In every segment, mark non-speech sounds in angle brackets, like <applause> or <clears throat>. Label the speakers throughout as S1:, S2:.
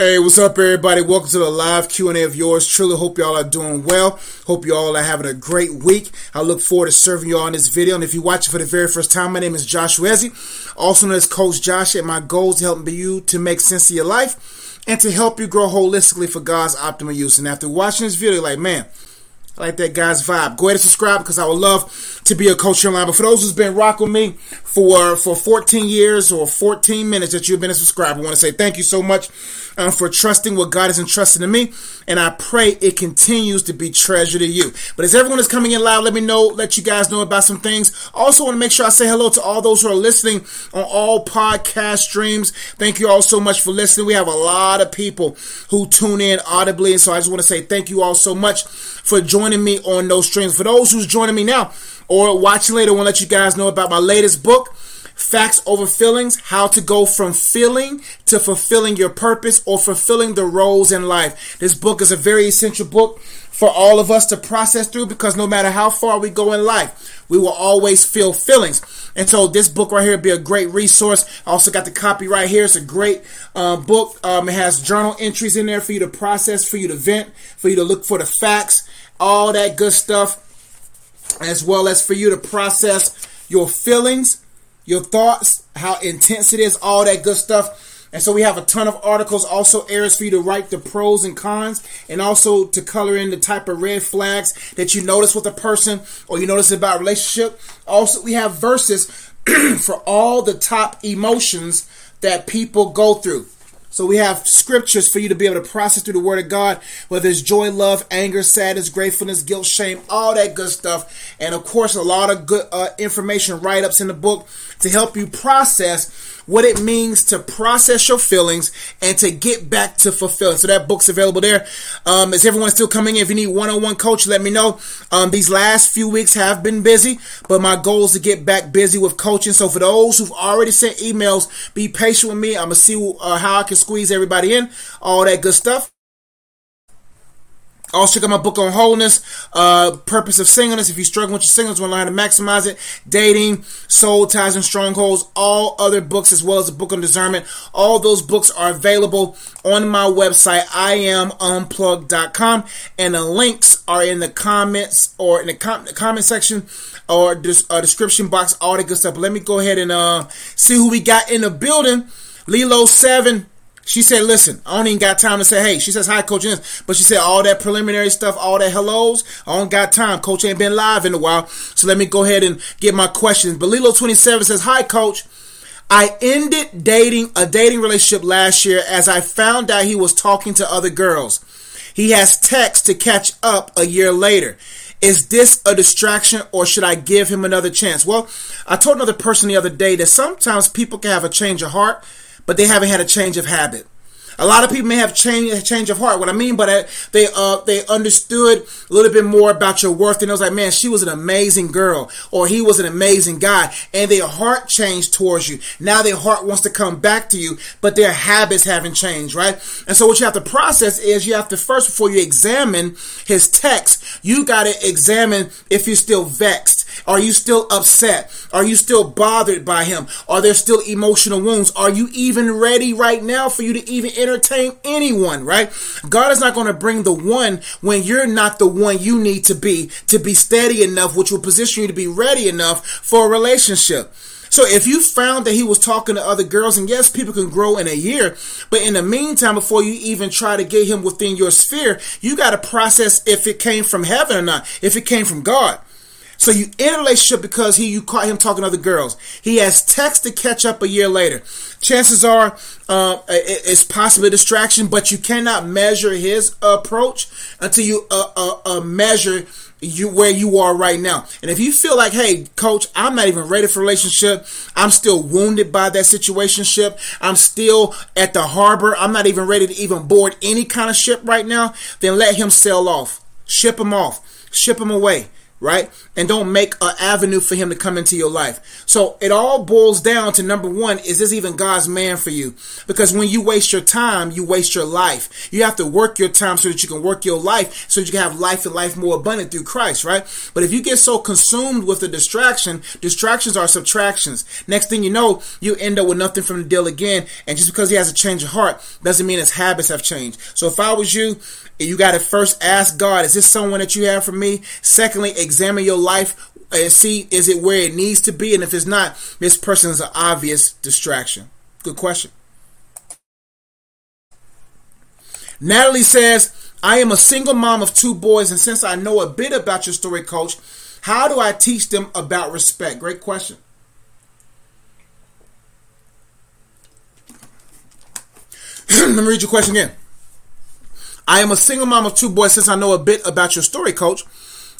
S1: Hey, what's up, everybody? Welcome to the live Q&A of yours. Truly hope y'all are doing well. Hope y'all are having a great week. I look forward to serving y'all in this video. And if you're watching for the very first time, my name is Joshua Ezzy, also known as Coach Josh, and my goal is helping you to make sense of your life and to help you grow holistically for God's optimal use. And after watching this video, like, man, I like that guy's vibe. Go ahead and subscribe because I would love to be a coach online. But for those who's been rocking with me for for 14 years or 14 minutes that you've been a subscriber, I want to say thank you so much um, for trusting what God has entrusted to me. And I pray it continues to be treasure to you. But as everyone is coming in live, let me know, let you guys know about some things. Also want to make sure I say hello to all those who are listening on all podcast streams. Thank you all so much for listening. We have a lot of people who tune in audibly. And so I just want to say thank you all so much for joining me on those streams. For those who's joining me now or watching later, I want to let you guys know about my latest book. Facts over feelings, how to go from feeling to fulfilling your purpose or fulfilling the roles in life. This book is a very essential book for all of us to process through because no matter how far we go in life, we will always feel feelings. And so this book right here be a great resource. I also got the copy right here. It's a great uh, book. Um, it has journal entries in there for you to process, for you to vent, for you to look for the facts, all that good stuff, as well as for you to process your feelings your thoughts, how intense it is, all that good stuff. And so we have a ton of articles, also areas for you to write the pros and cons, and also to color in the type of red flags that you notice with a person or you notice about relationship. Also, we have verses <clears throat> for all the top emotions that people go through. So we have scriptures for you to be able to process through the Word of God, whether it's joy, love, anger, sadness, gratefulness, guilt, shame, all that good stuff. And of course, a lot of good uh, information write ups in the book to help you process what it means to process your feelings and to get back to fulfilling. So that book's available there. Um, is everyone still coming? If you need one-on-one coach, let me know. Um, these last few weeks have been busy, but my goal is to get back busy with coaching. So for those who've already sent emails, be patient with me. I'm gonna see uh, how I can squeeze everybody in. All that good stuff. Also, check out my book on wholeness, uh, purpose of singleness. If you're struggling with your singleness, want to learn how to maximize it, dating, soul ties, and strongholds. All other books, as well as the book on discernment, all those books are available on my website, iamunplug.com, and the links are in the comments or in the, com- the comment section or this uh, description box. All the good stuff. But let me go ahead and uh, see who we got in the building. Lilo Seven. She said, listen, I don't even got time to say, hey, she says, hi, Coach. But she said, all that preliminary stuff, all that hellos, I don't got time. Coach ain't been live in a while. So let me go ahead and get my questions. But Lilo27 says, hi, Coach. I ended dating a dating relationship last year as I found out he was talking to other girls. He has text to catch up a year later. Is this a distraction or should I give him another chance? Well, I told another person the other day that sometimes people can have a change of heart but they haven't had a change of habit. A lot of people may have change change of heart. What I mean that, they uh they understood a little bit more about your worth, and it was like, man, she was an amazing girl, or he was an amazing guy, and their heart changed towards you. Now their heart wants to come back to you, but their habits haven't changed, right? And so what you have to process is you have to first, before you examine his text, you got to examine if you're still vexed. Are you still upset? Are you still bothered by him? Are there still emotional wounds? Are you even ready right now for you to even entertain anyone, right? God is not going to bring the one when you're not the one you need to be to be steady enough, which will position you to be ready enough for a relationship. So if you found that he was talking to other girls, and yes, people can grow in a year, but in the meantime, before you even try to get him within your sphere, you got to process if it came from heaven or not, if it came from God. So you in a relationship because he you caught him talking to other girls. He has text to catch up a year later. Chances are uh, it's possibly a distraction, but you cannot measure his approach until you uh, uh, uh, measure you where you are right now. And if you feel like, hey, coach, I'm not even ready for relationship. I'm still wounded by that situationship. I'm still at the harbor. I'm not even ready to even board any kind of ship right now. Then let him sail off. Ship him off. Ship him away right? And don't make an avenue for him to come into your life. So it all boils down to number one, is this even God's man for you? Because when you waste your time, you waste your life. You have to work your time so that you can work your life so that you can have life and life more abundant through Christ, right? But if you get so consumed with the distraction, distractions are subtractions. Next thing you know, you end up with nothing from the deal again. And just because he has a change of heart doesn't mean his habits have changed. So if I was you, you got to first ask God, is this someone that you have for me? Secondly, examine your life and see is it where it needs to be? And if it's not, this person is an obvious distraction. Good question. Natalie says, I am a single mom of two boys, and since I know a bit about your story, coach, how do I teach them about respect? Great question. <clears throat> Let me read your question again. I am a single mom of two boys since I know a bit about your story, coach.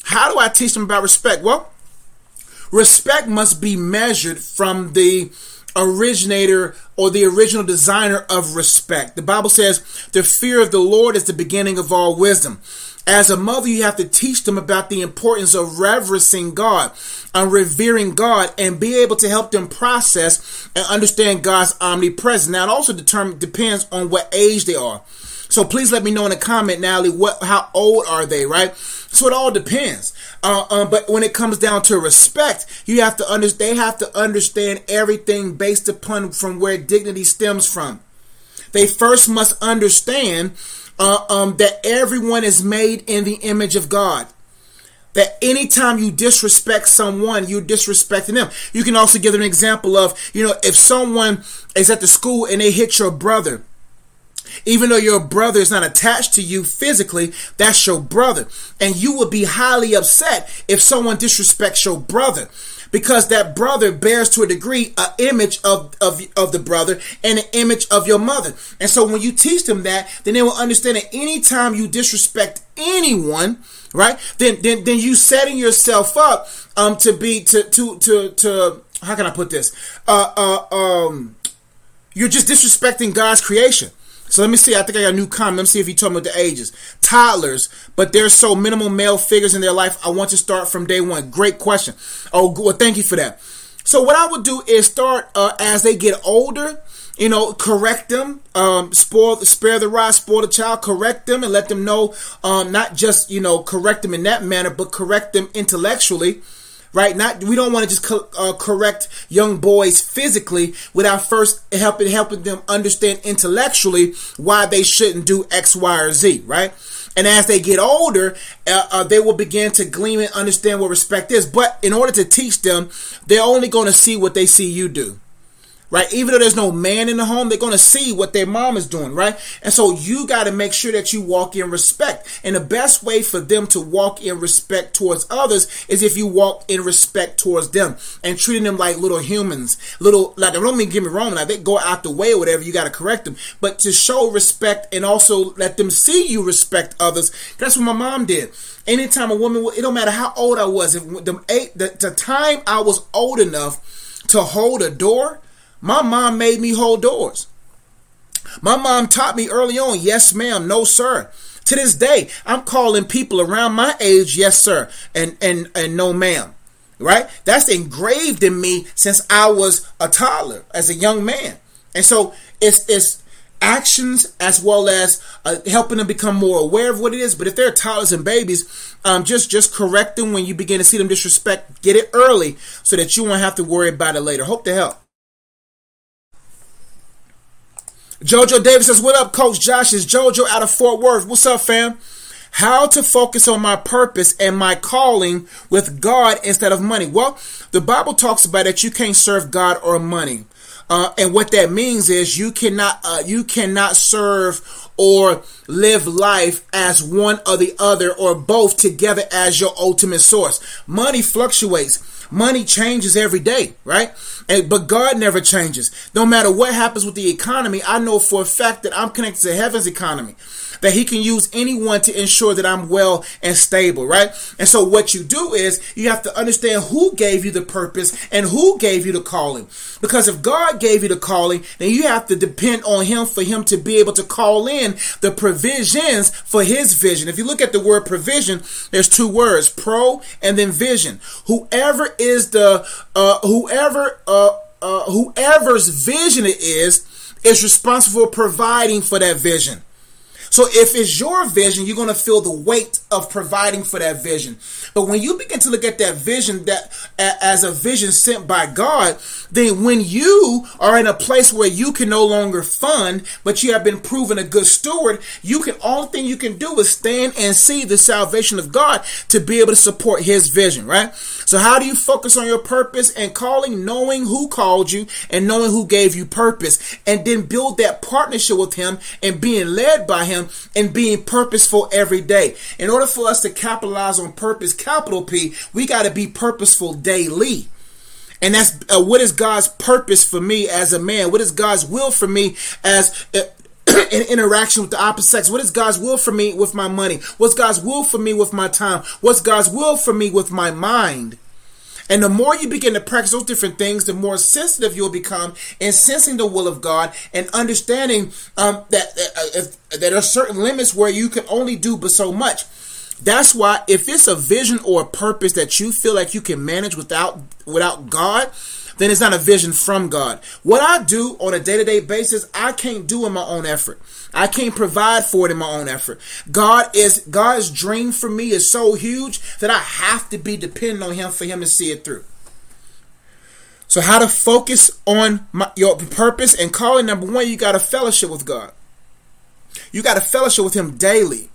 S1: How do I teach them about respect? Well, respect must be measured from the originator or the original designer of respect. The Bible says the fear of the Lord is the beginning of all wisdom. As a mother, you have to teach them about the importance of reverencing God and revering God and be able to help them process and understand God's omnipresence. Now, it also determine, depends on what age they are. So please let me know in the comment, Natalie, what how old are they, right? So it all depends. Uh, um, but when it comes down to respect, you have to under they have to understand everything based upon from where dignity stems from. They first must understand uh, um, that everyone is made in the image of God that anytime you disrespect someone, you're disrespecting them. You can also give an example of, you know, if someone is at the school and they hit your brother, even though your brother is not attached to you physically, that's your brother. And you would be highly upset if someone disrespects your brother because that brother bears to a degree an image of, of, of the brother and an image of your mother. And so when you teach them that, then they will understand that anytime you disrespect anyone, right, then then then you setting yourself up um to be to to to to how can I put this? Uh uh um you're just disrespecting God's creation. So let me see. I think I got a new comment. Let me see if he told me about the ages. Toddlers, but there's so minimal male figures in their life. I want to start from day one. Great question. Oh, well, thank you for that. So what I would do is start uh, as they get older. You know, correct them, um, spoil, spare the rod, spoil the child, correct them, and let them know, um, not just you know, correct them in that manner, but correct them intellectually right? Not we don't want to just co- uh, correct young boys physically without first helping helping them understand intellectually why they shouldn't do X, Y, or Z, right? And as they get older, uh, uh, they will begin to glean and understand what respect is. But in order to teach them, they're only going to see what they see you do right? Even though there's no man in the home, they're going to see what their mom is doing, right? And so you got to make sure that you walk in respect. And the best way for them to walk in respect towards others is if you walk in respect towards them and treating them like little humans, little, like, don't mean get me wrong, like they go out the way or whatever, you got to correct them, but to show respect and also let them see you respect others. That's what my mom did. Anytime a woman, it don't matter how old I was, if the, the, the time I was old enough to hold a door, my mom made me hold doors. My mom taught me early on, yes, ma'am, no, sir. To this day, I'm calling people around my age, yes, sir, and and and no, ma'am. Right? That's engraved in me since I was a toddler, as a young man. And so it's it's actions as well as uh, helping them become more aware of what it is. But if they're toddlers and babies, um, just just correct them when you begin to see them disrespect. Get it early so that you won't have to worry about it later. Hope to help. Jojo Davis says, What up, Coach Josh? Is Jojo out of Fort Worth. What's up, fam? How to focus on my purpose and my calling with God instead of money. Well, the Bible talks about that you can't serve God or money. Uh, and what that means is you cannot uh, you cannot serve or live life as one or the other or both together as your ultimate source. Money fluctuates. Money changes every day, right? And, but God never changes. No matter what happens with the economy, I know for a fact that I'm connected to heaven's economy. That he can use anyone to ensure that I'm well and stable, right? And so what you do is you have to understand who gave you the purpose and who gave you the calling. Because if God gave you the calling, then you have to depend on him for him to be able to call in the provisions for his vision. If you look at the word provision, there's two words, pro and then vision. Whoever is the uh whoever uh uh, whoever's vision it is is responsible for providing for that vision. So if it's your vision, you're going to feel the weight of providing for that vision. But when you begin to look at that vision that as a vision sent by God, then when you are in a place where you can no longer fund, but you have been proven a good steward, you can all thing you can do is stand and see the salvation of God to be able to support his vision, right? So how do you focus on your purpose and calling, knowing who called you and knowing who gave you purpose, and then build that partnership with him and being led by him and being purposeful every day. In order for us to capitalize on purpose, capital P, we got to be purposeful daily. And that's uh, what is God's purpose for me as a man? What is God's will for me as uh, <coughs> in interaction with the opposite sex? What is God's will for me with my money? What's God's will for me with my time? What's God's will for me with my mind? And the more you begin to practice those different things, the more sensitive you'll become in sensing the will of God and understanding um, that uh, if, there are certain limits where you can only do but so much. That's why if it's a vision or a purpose that you feel like you can manage without without God, then it's not a vision from God. What I do on a day to day basis, I can't do in my own effort. I can't provide for it in my own effort. God is God's dream for me is so huge that I have to be dependent on Him for Him to see it through. So, how to focus on my, your purpose and calling? Number one, you got to fellowship with God. You got to fellowship with Him daily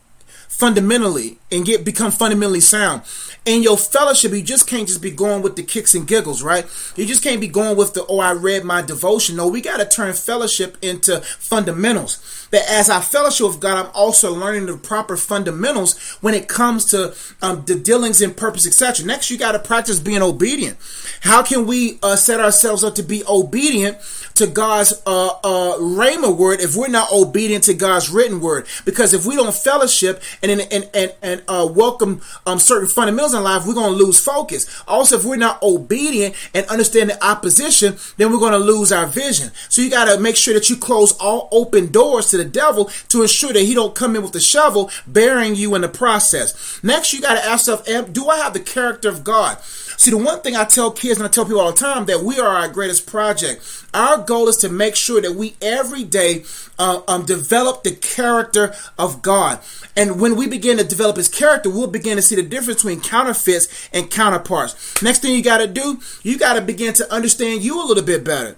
S1: fundamentally and get become fundamentally sound. In your fellowship, you just can't just be going with the kicks and giggles, right? You just can't be going with the oh I read my devotion. No, we got to turn fellowship into fundamentals that as I fellowship with God, I'm also learning the proper fundamentals when it comes to um, the dealings and purpose, etc. Next, you got to practice being obedient. How can we uh, set ourselves up to be obedient to God's uh, uh, rhema word if we're not obedient to God's written word? Because if we don't fellowship and and and, and uh, welcome um, certain fundamentals in life, we're going to lose focus. Also, if we're not obedient and understand the opposition, then we're going to lose our vision. So you got to make sure that you close all open doors to the the devil to ensure that he don't come in with the shovel, burying you in the process. Next, you got to ask yourself, do I have the character of God? See, the one thing I tell kids and I tell people all the time that we are our greatest project. Our goal is to make sure that we every day uh, um, develop the character of God. And when we begin to develop his character, we'll begin to see the difference between counterfeits and counterparts. Next thing you got to do, you got to begin to understand you a little bit better.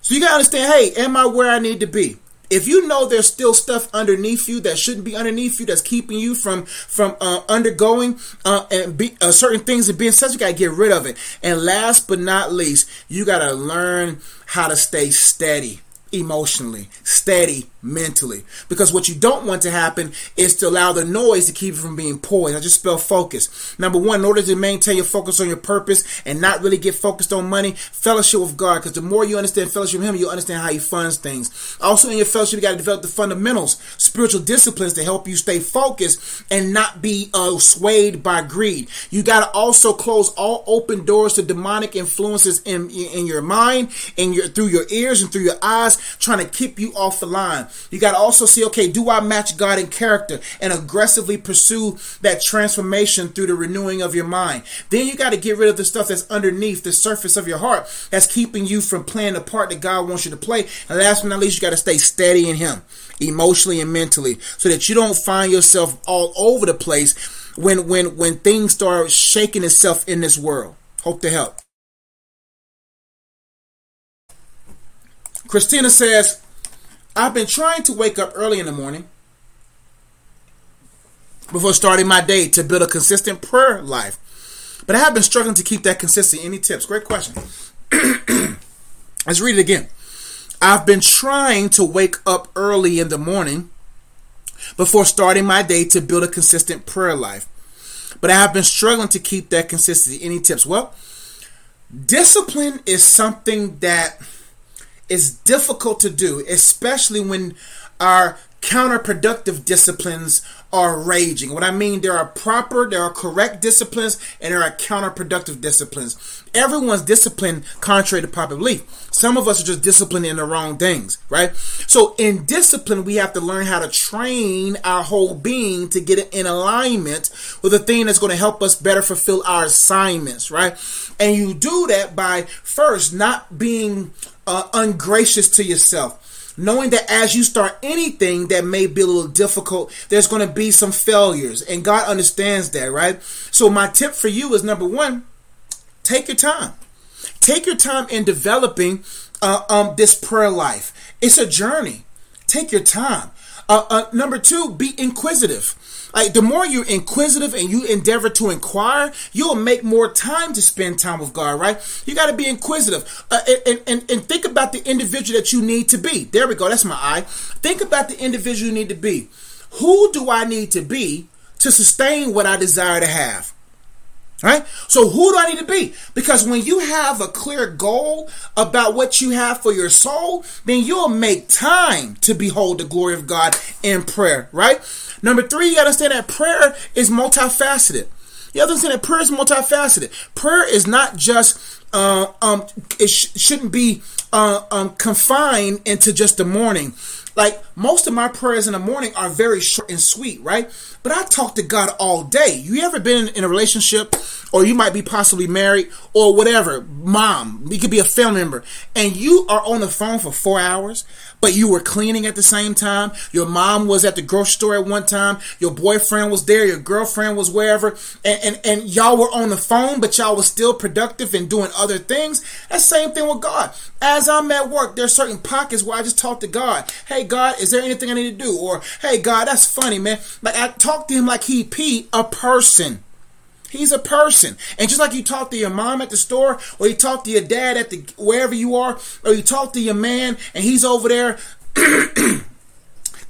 S1: So you got to understand, hey, am I where I need to be? If you know there's still stuff underneath you that shouldn't be underneath you that's keeping you from from uh, undergoing uh, and be, uh, certain things and being such you gotta get rid of it. And last but not least you gotta learn how to stay steady emotionally, steady mentally. Because what you don't want to happen is to allow the noise to keep you from being poised. I just spell focus. Number one, in order to maintain your focus on your purpose and not really get focused on money, fellowship with God. Because the more you understand fellowship with Him, you understand how He funds things. Also, in your fellowship, you got to develop the fundamentals, spiritual disciplines to help you stay focused and not be uh, swayed by greed. You got to also close all open doors to demonic influences in, in your mind, in your through your ears and through your eyes trying to keep you off the line. You got to also see, okay, do I match God in character and aggressively pursue that transformation through the renewing of your mind? Then you got to get rid of the stuff that's underneath the surface of your heart that's keeping you from playing the part that God wants you to play. And last but not least, you got to stay steady in Him, emotionally and mentally, so that you don't find yourself all over the place when when when things start shaking itself in this world. Hope to help. Christina says, I've been trying to wake up early in the morning before starting my day to build a consistent prayer life. But I have been struggling to keep that consistent. Any tips? Great question. <clears throat> Let's read it again. I've been trying to wake up early in the morning before starting my day to build a consistent prayer life. But I have been struggling to keep that consistency. Any tips? Well, discipline is something that is difficult to do, especially when our counterproductive disciplines are raging. What I mean, there are proper, there are correct disciplines, and there are counterproductive disciplines. Everyone's disciplined contrary to popular belief. Some of us are just disciplined in the wrong things, right? So in discipline, we have to learn how to train our whole being to get it in alignment with the thing that's going to help us better fulfill our assignments, right? And you do that by first not being uh, ungracious to yourself knowing that as you start anything that may be a little difficult, there's going to be some failures. And God understands that, right? So, my tip for you is number one, take your time. Take your time in developing uh, um, this prayer life. It's a journey. Take your time. Uh, uh, number two, be inquisitive. Like the more you're inquisitive and you endeavor to inquire, you'll make more time to spend time with God, right? You got to be inquisitive uh, and, and, and think about the individual that you need to be. There we go. That's my eye. Think about the individual you need to be. Who do I need to be to sustain what I desire to have? Right? So who do I need to be? Because when you have a clear goal about what you have for your soul, then you'll make time to behold the glory of God in prayer, right? Number three, you gotta understand that prayer is multifaceted. You have to understand that prayer is multifaceted. Prayer is not just uh, um, it sh- shouldn't be uh, um, confined into just the morning. Like most of my prayers in the morning are very short and sweet, right? But I talk to God all day. You ever been in, a relationship, or you might be possibly married, or whatever, mom, you could be a family member, and you are on the phone for four hours, but you were cleaning at the same time. Your mom was at the grocery store at one time. Your boyfriend was there. Your girlfriend was wherever, and and, and y'all were on the phone, but y'all was still productive and doing other things. That same thing with God. As I'm at work, there's certain pockets where I just talk to God. Hey God, is there anything I need to do? Or hey God, that's funny, man. Like I talk to him like he P a person. He's a person. And just like you talk to your mom at the store, or you talk to your dad at the wherever you are, or you talk to your man and he's over there <clears throat>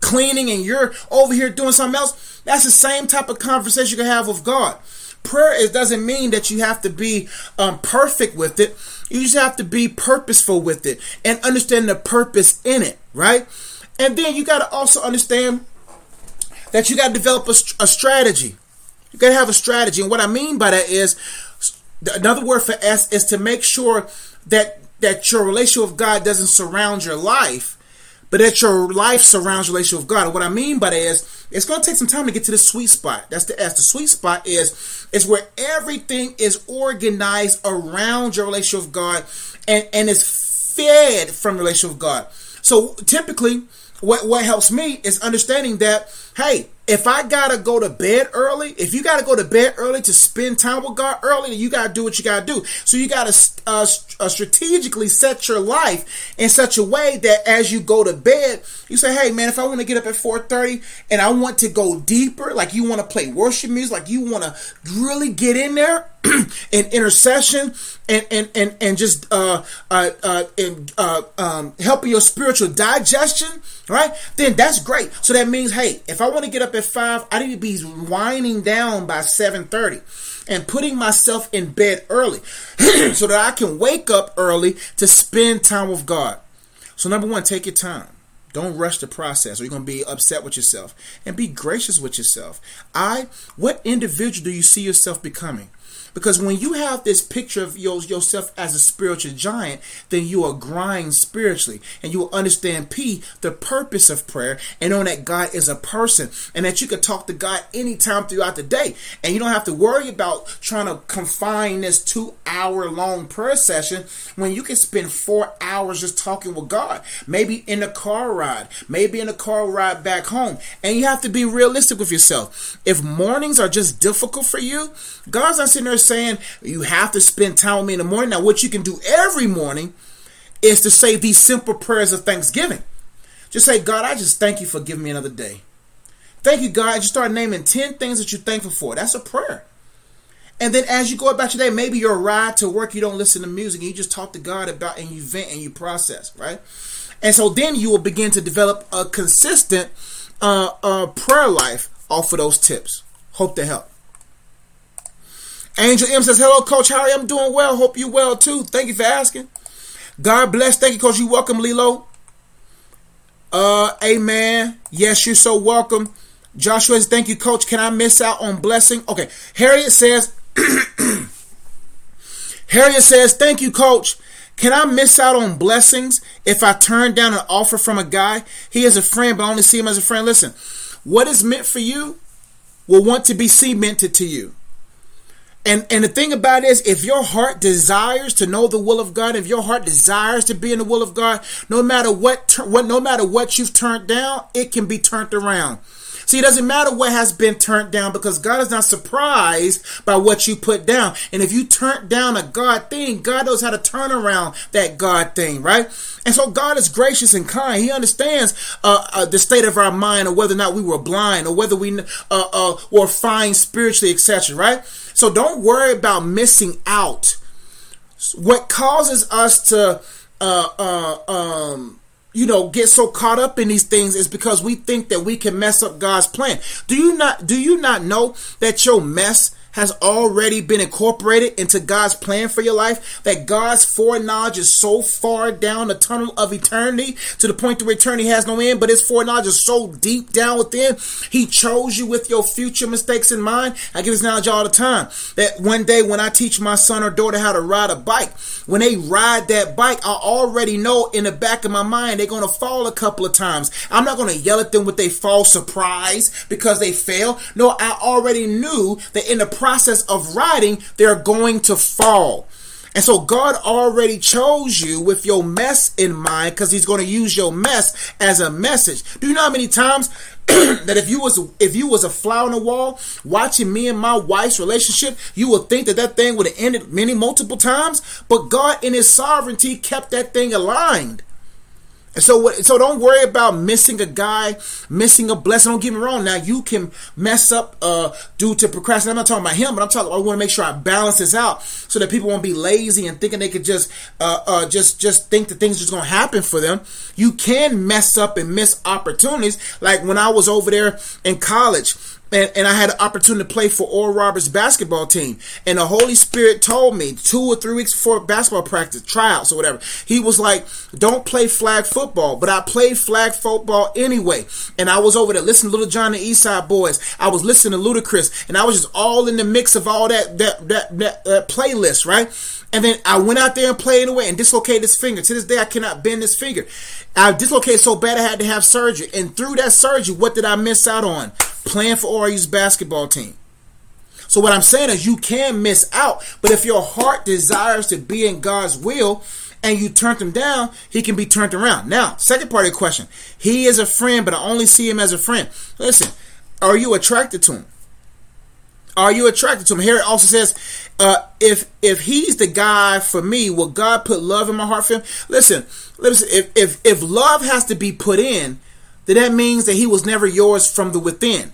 S1: cleaning and you're over here doing something else, that's the same type of conversation you can have with God. Prayer is, doesn't mean that you have to be um, perfect with it. You just have to be purposeful with it and understand the purpose in it, right? And then you got to also understand that you got to develop a, a strategy. You got to have a strategy. And what I mean by that is another word for S is to make sure that that your relationship with God doesn't surround your life, but that your life surrounds your relationship with God. And what I mean by that is it's going to take some time to get to the sweet spot. That's the S. The sweet spot is is where everything is organized around your relationship with God and and is fed from relationship with God. So typically what what helps me is understanding that hey if I gotta go to bed early, if you gotta go to bed early to spend time with God early, you gotta do what you gotta do. So you gotta uh, uh, strategically set your life in such a way that as you go to bed, you say, "Hey, man, if I want to get up at 4:30 and I want to go deeper, like you want to play worship music, like you want to really get in there." <clears throat> in intercession and and and, and just uh, uh, uh, and, uh, um, helping your spiritual digestion, right? Then that's great. So that means, hey, if I want to get up at five, I need to be winding down by seven thirty and putting myself in bed early <clears throat> so that I can wake up early to spend time with God. So number one, take your time. Don't rush the process or you're going to be upset with yourself. And be gracious with yourself. I, what individual do you see yourself becoming? Because when you have this picture of yourself as a spiritual giant, then you are growing spiritually and you will understand P, the purpose of prayer, and know that God is a person and that you can talk to God anytime throughout the day. And you don't have to worry about trying to confine this two hour long prayer session when you can spend four hours just talking with God. Maybe in a car ride, maybe in a car ride back home. And you have to be realistic with yourself. If mornings are just difficult for you, God's not sitting there saying you have to spend time with me in the morning. Now, what you can do every morning is to say these simple prayers of thanksgiving. Just say, God, I just thank you for giving me another day. Thank you, God. Just start naming 10 things that you're thankful for. That's a prayer. And then as you go about your day, maybe your ride to work, you don't listen to music. You just talk to God about and you vent and you process, right? And so then you will begin to develop a consistent uh, uh, prayer life off of those tips. Hope to help. Angel M says, Hello, Coach Harry. I'm doing well. Hope you well too. Thank you for asking. God bless. Thank you, Coach. You welcome, Lilo. Uh, amen. Yes, you're so welcome. Joshua says, thank you, Coach. Can I miss out on blessing? Okay. Harriet says, <clears throat> Harriet says, thank you, Coach. Can I miss out on blessings if I turn down an offer from a guy? He is a friend, but I only see him as a friend. Listen, what is meant for you will want to be cemented to you. And and the thing about it is, if your heart desires to know the will of God, if your heart desires to be in the will of God, no matter what, what no matter what you've turned down, it can be turned around. See, it doesn't matter what has been turned down because God is not surprised by what you put down. And if you turn down a God thing, God knows how to turn around that God thing, right? And so God is gracious and kind. He understands uh, uh, the state of our mind or whether or not we were blind or whether we uh, uh were fine spiritually, etc., right? So don't worry about missing out. What causes us to uh, uh, um, you know, get so caught up in these things is because we think that we can mess up God's plan. Do you not do you not know that your mess has already been incorporated into God's plan for your life, that God's foreknowledge is so far down the tunnel of eternity to the point where eternity has no end, but his foreknowledge is so deep down within. He chose you with your future mistakes in mind. I give this knowledge all the time that one day when I teach my son or daughter how to ride a bike, when they ride that bike, I already know in the back of my mind they're going to fall a couple of times. I'm not going to yell at them with they fall surprise because they fail. No, I already knew that in the process of riding, they're going to fall. And so God already chose you with your mess in mind because he's going to use your mess as a message. Do you know how many times <clears throat> that if you was if you was a fly on the wall watching me and my wife's relationship, you would think that that thing would have ended many multiple times, but God in his sovereignty kept that thing aligned. And so what so don't worry about missing a guy, missing a blessing. Don't get me wrong. Now you can mess up uh due to procrastination. I'm not talking about him, but I'm talking I want to make sure I balance this out so that people won't be lazy and thinking they could just uh uh just just think that things are just gonna happen for them. You can mess up and miss opportunities. Like when I was over there in college and, and I had an opportunity to play for Oral Roberts basketball team. And the Holy Spirit told me two or three weeks before basketball practice, tryouts or whatever, he was like, don't play flag football. But I played flag football anyway. And I was over there listening to Lil Jon and East Side Boyz. I was listening to Ludacris. And I was just all in the mix of all that, that, that, that, that playlist, right? And then I went out there and played away and dislocated this finger. To this day, I cannot bend this finger. I dislocated so bad I had to have surgery. And through that surgery, what did I miss out on? Playing for ORU's basketball team. So what I'm saying is you can miss out, but if your heart desires to be in God's will and you turn him down, he can be turned around. Now, second part of the question. He is a friend, but I only see him as a friend. Listen, are you attracted to him? Are you attracted to him? Here it also says, uh, if if he's the guy for me, will God put love in my heart for him? Listen, listen. If if if love has to be put in, then that means that he was never yours from the within,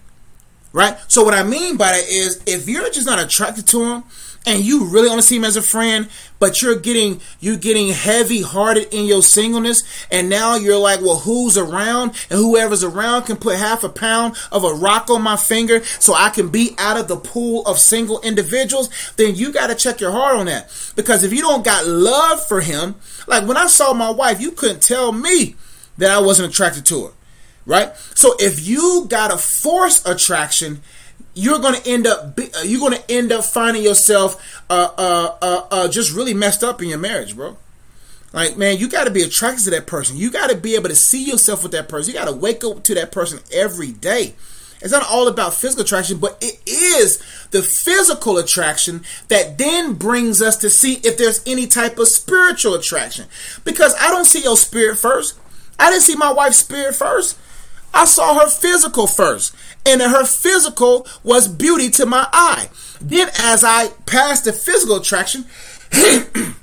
S1: right? So what I mean by that is, if you're just not attracted to him, and you really want to see him as a friend, but you're getting you're getting heavy hearted in your singleness, and now you're like, well, who's around? And whoever's around can put half a pound of a rock on my finger so I can be out of the pool of single individuals, then you gotta check your heart on that. Because if you don't got love for him, like when I saw my wife, you couldn't tell me that I wasn't attracted to her. Right? So if you got a force attraction, you're going to end up uh, you're going to end up finding yourself uh, uh, uh, uh, just really messed up in your marriage, bro. Like, man, you got to be attracted to that person. You got to be able to see yourself with that person. You got to wake up to that person every day. It's not all about physical attraction, but it is the physical attraction that then brings us to see if there's any type of spiritual attraction. Because I don't see your spirit first. I didn't see my wife's spirit first. I saw her physical first and her physical was beauty to my eye. Then, as I passed the physical attraction, <clears throat>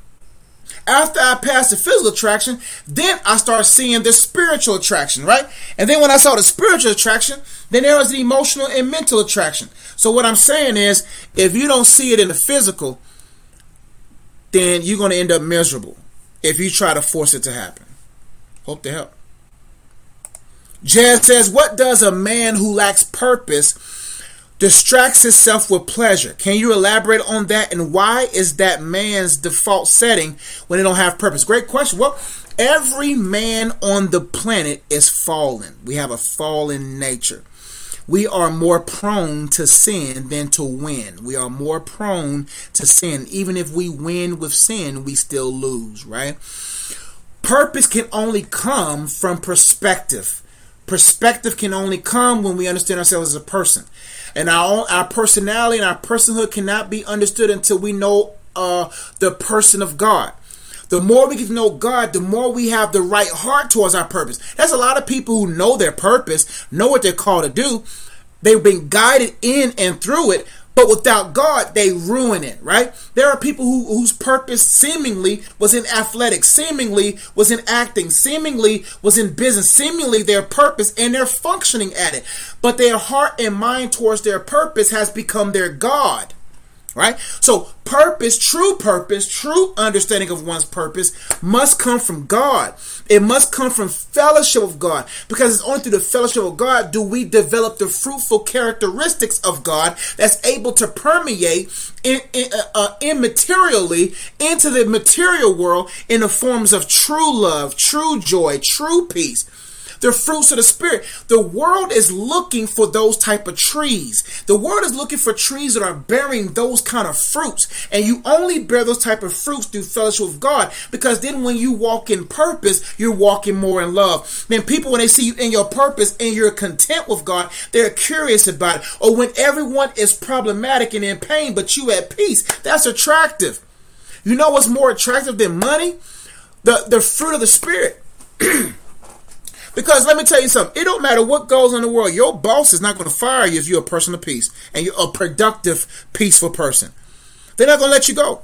S1: after I passed the physical attraction, then I start seeing the spiritual attraction, right? And then when I saw the spiritual attraction, then there was the emotional and mental attraction. So what I'm saying is, if you don't see it in the physical, then you're going to end up miserable if you try to force it to happen. Hope to help. Jazz says, What does a man who lacks purpose distracts himself with pleasure. Can you elaborate on that and why is that man's default setting when they don't have purpose? Great question. Well, every man on the planet is fallen. We have a fallen nature. We are more prone to sin than to win. We are more prone to sin. Even if we win with sin, we still lose, right? Purpose can only come from perspective. Perspective can only come when we understand ourselves as a person. And our, our personality and our personhood cannot be understood until we know uh, the person of God. The more we get to know God, the more we have the right heart towards our purpose. There's a lot of people who know their purpose, know what they're called to do. They've been guided in and through it, but without God, they ruin it, right? There are people who, whose purpose seemingly was in athletics, seemingly was in acting, seemingly was in business, seemingly their purpose, and they're functioning at it. But their heart and mind towards their purpose has become their God. Right? So, purpose, true purpose, true understanding of one's purpose must come from God. It must come from fellowship of God because it's only through the fellowship of God do we develop the fruitful characteristics of God that's able to permeate in, in, uh, uh immaterially into the material world in the forms of true love, true joy, true peace the fruits of the spirit. The world is looking for those type of trees. The world is looking for trees that are bearing those kind of fruits. And you only bear those type of fruits through fellowship with God because then when you walk in purpose, you're walking more in love. Then people, when they see you in your purpose and you're content with God, they're curious about it. Or when everyone is problematic and in pain, but you at peace, that's attractive. You know what's more attractive than money? The, the fruit of the spirit. <clears throat> Because let me tell you something, it don't matter what goes on in the world, your boss is not going to fire you if you're a person of peace and you're a productive, peaceful person. They're not going to let you go.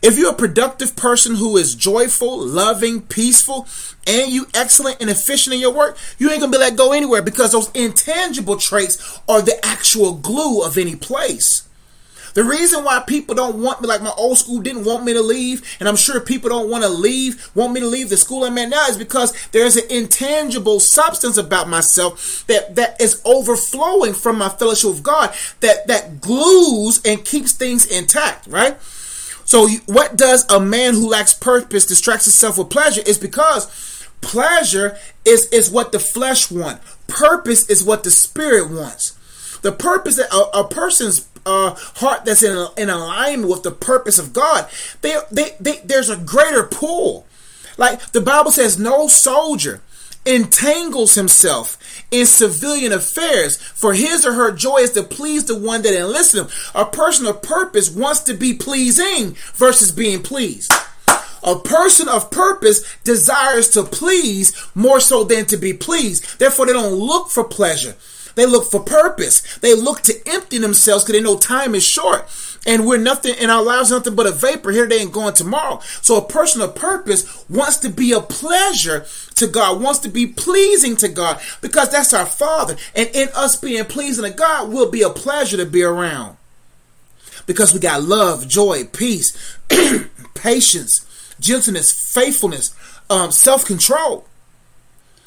S1: If you're a productive person who is joyful, loving, peaceful, and you excellent and efficient in your work, you ain't gonna be let go anywhere because those intangible traits are the actual glue of any place. The reason why people don't want me, like my old school didn't want me to leave, and I'm sure people don't want to leave, want me to leave the school I'm at now, is because there's an intangible substance about myself that that is overflowing from my fellowship with God that that glues and keeps things intact, right? So, what does a man who lacks purpose distracts himself with pleasure? Is because pleasure is is what the flesh wants. Purpose is what the spirit wants. The purpose that a, a person's uh, heart that's in, in alignment with the purpose of God, they, they, they, there's a greater pull. Like the Bible says, no soldier entangles himself in civilian affairs, for his or her joy is to please the one that enlists him. A person of purpose wants to be pleasing versus being pleased. A person of purpose desires to please more so than to be pleased. Therefore, they don't look for pleasure. They look for purpose. They look to empty themselves because they know time is short. And we're nothing in our lives, nothing but a vapor here, they ain't going tomorrow. So a person of purpose wants to be a pleasure to God, wants to be pleasing to God because that's our Father. And in us being pleasing to God will be a pleasure to be around. Because we got love, joy, peace, <clears throat> patience, gentleness, faithfulness, um, self control.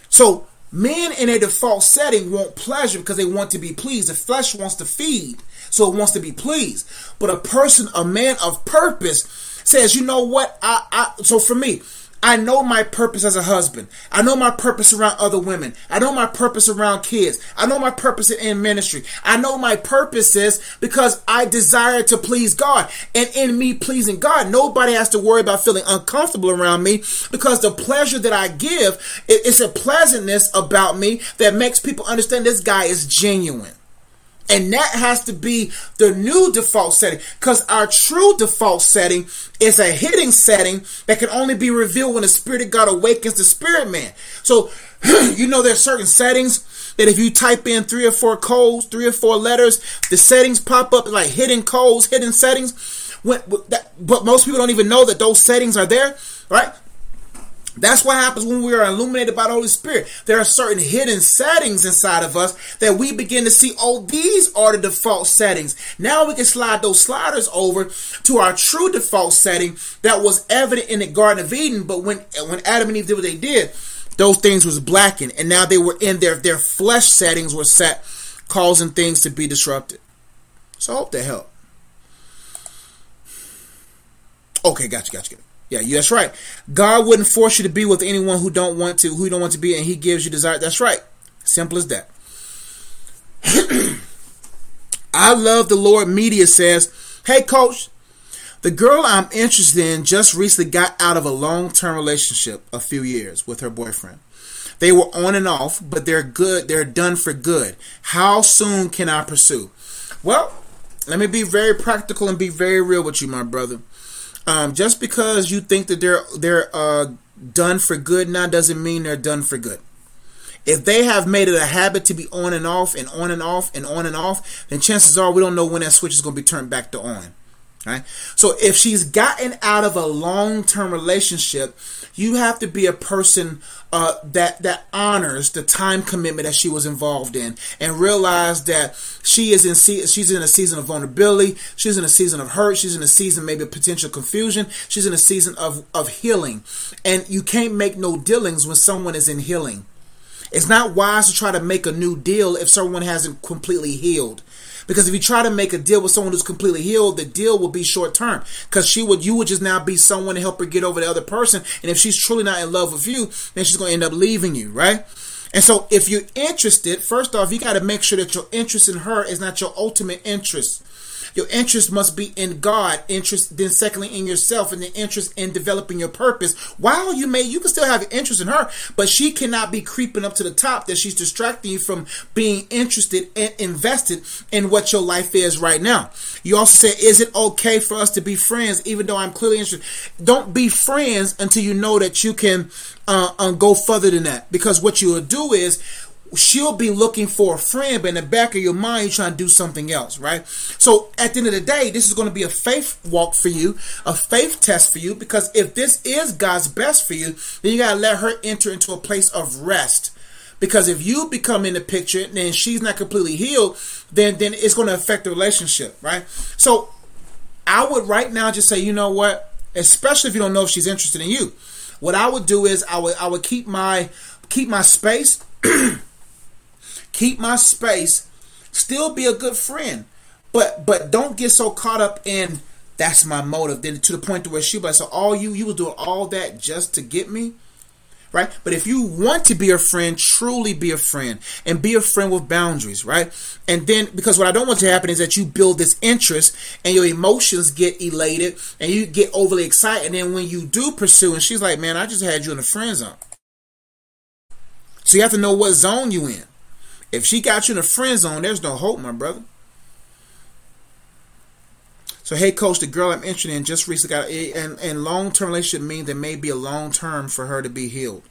S1: So Men in a default setting want pleasure because they want to be pleased. The flesh wants to feed, so it wants to be pleased. But a person, a man of purpose, says, you know what? I, I so for me, I know my purpose as a husband. I know my purpose around other women. I know my purpose around kids. I know my purpose in ministry. I know my purpose is because I desire to please God. And in me pleasing God, nobody has to worry about feeling uncomfortable around me because the pleasure that I give, it's a pleasantness about me that makes people understand this guy is genuine. And that has to be the new default setting because our true default setting is a hidden setting that can only be revealed when the Spirit of God awakens the spirit man. So, <clears throat> you know, there's certain settings that if you type in three or four codes, three or four letters, the settings pop up like hidden codes, hidden settings. When, but most people don't even know that those settings are there, right? That's what happens when we are illuminated by the Holy Spirit. There are certain hidden settings inside of us that we begin to see, oh, these are the default settings. Now we can slide those sliders over to our true default setting that was evident in the Garden of Eden, but when when Adam and Eve did what they did, those things was blackened, and now they were in their their flesh settings were set, causing things to be disrupted. So I hope that helped. Okay, gotcha, gotcha, gotcha. Yeah, that's right. God wouldn't force you to be with anyone who don't want to, who don't want to be, and He gives you desire. That's right. Simple as that. <clears throat> I love the Lord. Media says, "Hey, coach, the girl I'm interested in just recently got out of a long-term relationship, a few years, with her boyfriend. They were on and off, but they're good. They're done for good. How soon can I pursue?" Well, let me be very practical and be very real with you, my brother. Um, just because you think that they're they're uh, done for good now doesn't mean they're done for good. If they have made it a habit to be on and off and on and off and on and off, then chances are we don't know when that switch is going to be turned back to on. Right? So if she's gotten out of a long-term relationship, you have to be a person uh, that that honors the time commitment that she was involved in, and realize that she is in she's in a season of vulnerability, she's in a season of hurt, she's in a season maybe of potential confusion, she's in a season of of healing, and you can't make no dealings when someone is in healing. It's not wise to try to make a new deal if someone hasn't completely healed. Because if you try to make a deal with someone who's completely healed, the deal will be short term. Because she would, you would just now be someone to help her get over the other person. And if she's truly not in love with you, then she's going to end up leaving you, right? And so if you're interested, first off, you got to make sure that your interest in her is not your ultimate interest. Your interest must be in God. Interest, then secondly, in yourself, and the interest in developing your purpose. While you may, you can still have interest in her, but she cannot be creeping up to the top that she's distracting you from being interested and invested in what your life is right now. You also say, is it okay for us to be friends, even though I'm clearly interested? Don't be friends until you know that you can uh, um, go further than that. Because what you will do is she'll be looking for a friend, but in the back of your mind, you're trying to do something else, right? So at the end of the day, this is going to be a faith walk for you, a faith test for you, because if this is God's best for you, then you got to let her enter into a place of rest. Because if you become in the picture and she's not completely healed, then then it's going to affect the relationship, right? So I would right now just say, you know what? Especially if you don't know if she's interested in you, what I would do is I would I would keep my keep my space. <clears throat> keep my space, still be a good friend. But but don't get so caught up in that's my motive. Then to the point to where she like, so all you you was doing all that just to get me. Right? But if you want to be a friend, truly be a friend and be a friend with boundaries, right? And then because what I don't want to happen is that you build this interest and your emotions get elated and you get overly excited. And then when you do pursue, and she's like, Man, I just had you in a friend zone. So you have to know what zone you in. If she got you in a friend zone, there's no hope, my brother. So, hey, coach, the girl I'm interested in just recently got, and, and long term relationship means there may be a long term for her to be healed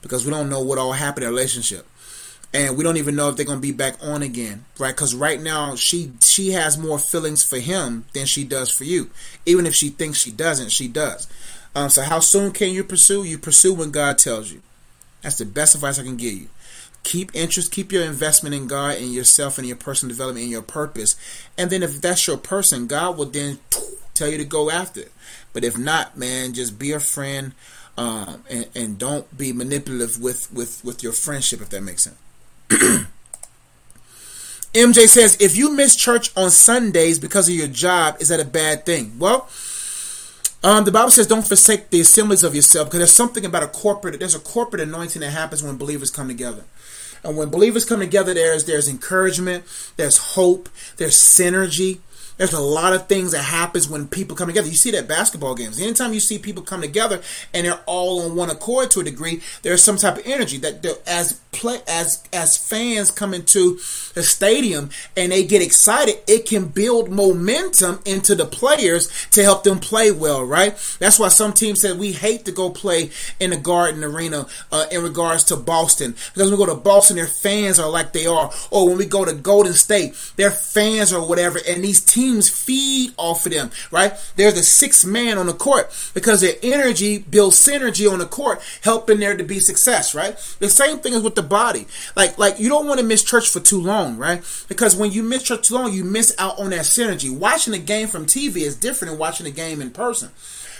S1: because we don't know what all happened in the relationship. And we don't even know if they're gonna be back on again, right? Because right now she she has more feelings for him than she does for you. Even if she thinks she doesn't, she does. Um, so how soon can you pursue? You pursue when God tells you. That's the best advice I can give you keep interest keep your investment in god and yourself and your personal development and your purpose and then if that's your person god will then tell you to go after it but if not man just be a friend um, and, and don't be manipulative with with with your friendship if that makes sense <clears throat> mj says if you miss church on sundays because of your job is that a bad thing well um, the Bible says, "Don't forsake the assemblies of yourself," because there's something about a corporate. There's a corporate anointing that happens when believers come together. And when believers come together, there's there's encouragement, there's hope, there's synergy, there's a lot of things that happens when people come together. You see that basketball games. Anytime you see people come together and they're all on one accord to a degree, there's some type of energy that as play as as fans come into the stadium and they get excited, it can build momentum into the players to help them play well, right? That's why some teams said we hate to go play in the Garden Arena uh, in regards to Boston because when we go to Boston, their fans are like they are, or when we go to Golden State, their fans or whatever, and these teams teams feed off of them, right? They're the sixth man on the court because their energy builds synergy on the court, helping there to be success, right? The same thing is with the body. Like, like you don't want to miss church for too long, right? Because when you miss church too long, you miss out on that synergy. Watching the game from TV is different than watching the game in person.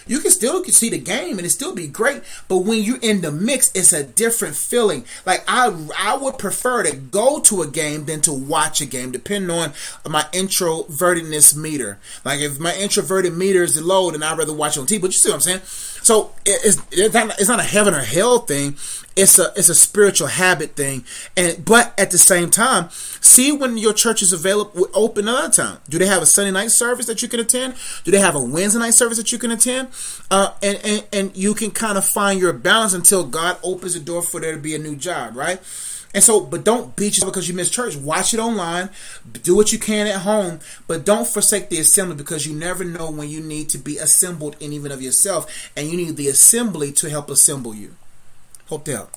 S1: You can still see the game and it still be great, but when you're in the mix, it's a different feeling. Like I, I would prefer to go to a game than to watch a game, depending on my introvertedness meter. Like if my introverted meter is low, then I'd rather watch on TV. But you see what I'm saying? So it's it's not, it's not a heaven or hell thing. It's a it's a spiritual habit thing. And but at the same time, see when your church is available open another time. Do they have a Sunday night service that you can attend? Do they have a Wednesday night service that you can attend? Uh, and, and and you can kind of find your balance until God opens the door for there to be a new job, right? And so, but don't beat yourself because you missed church. Watch it online. Do what you can at home. But don't forsake the assembly because you never know when you need to be assembled in even of yourself. And you need the assembly to help assemble you. Hope that.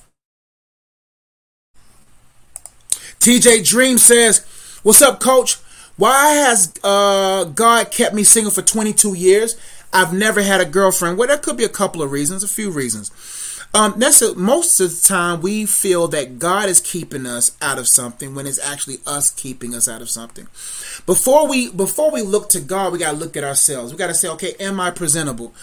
S1: TJ Dream says, What's up, coach? Why has uh, God kept me single for 22 years? I've never had a girlfriend. Well, there could be a couple of reasons, a few reasons. Um, that's a, most of the time we feel that God is keeping us out of something when it's actually us keeping us out of something. Before we before we look to God, we got to look at ourselves. We got to say, okay, am I presentable?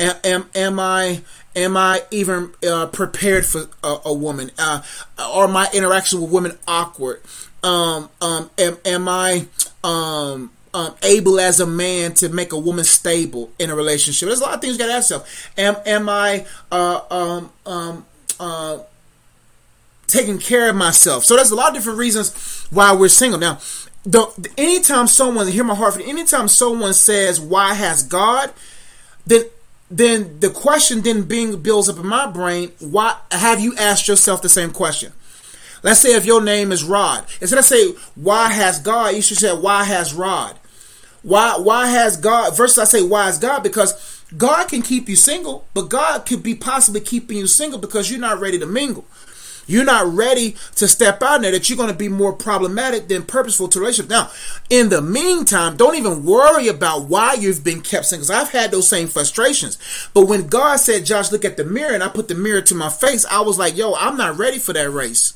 S1: Am, am, am I am I even uh, prepared for a, a woman? Uh, are my interaction with women awkward? Um, um, am, am I um, um, able as a man to make a woman stable in a relationship. There's a lot of things you got to ask yourself. Am am I uh, um, um, uh, taking care of myself? So there's a lot of different reasons why we're single. Now, the, anytime someone hear my heart, for anytime someone says, "Why has God?" then then the question then being builds up in my brain. Why have you asked yourself the same question? Let's say if your name is Rod, instead of say why has God, you should say why has Rod. Why why has God versus I say why is God? Because God can keep you single, but God could be possibly keeping you single because you're not ready to mingle. You're not ready to step out there that you're going to be more problematic than purposeful to relationship. Now, in the meantime, don't even worry about why you've been kept single. I've had those same frustrations. But when God said, Josh, look at the mirror, and I put the mirror to my face, I was like, yo, I'm not ready for that race.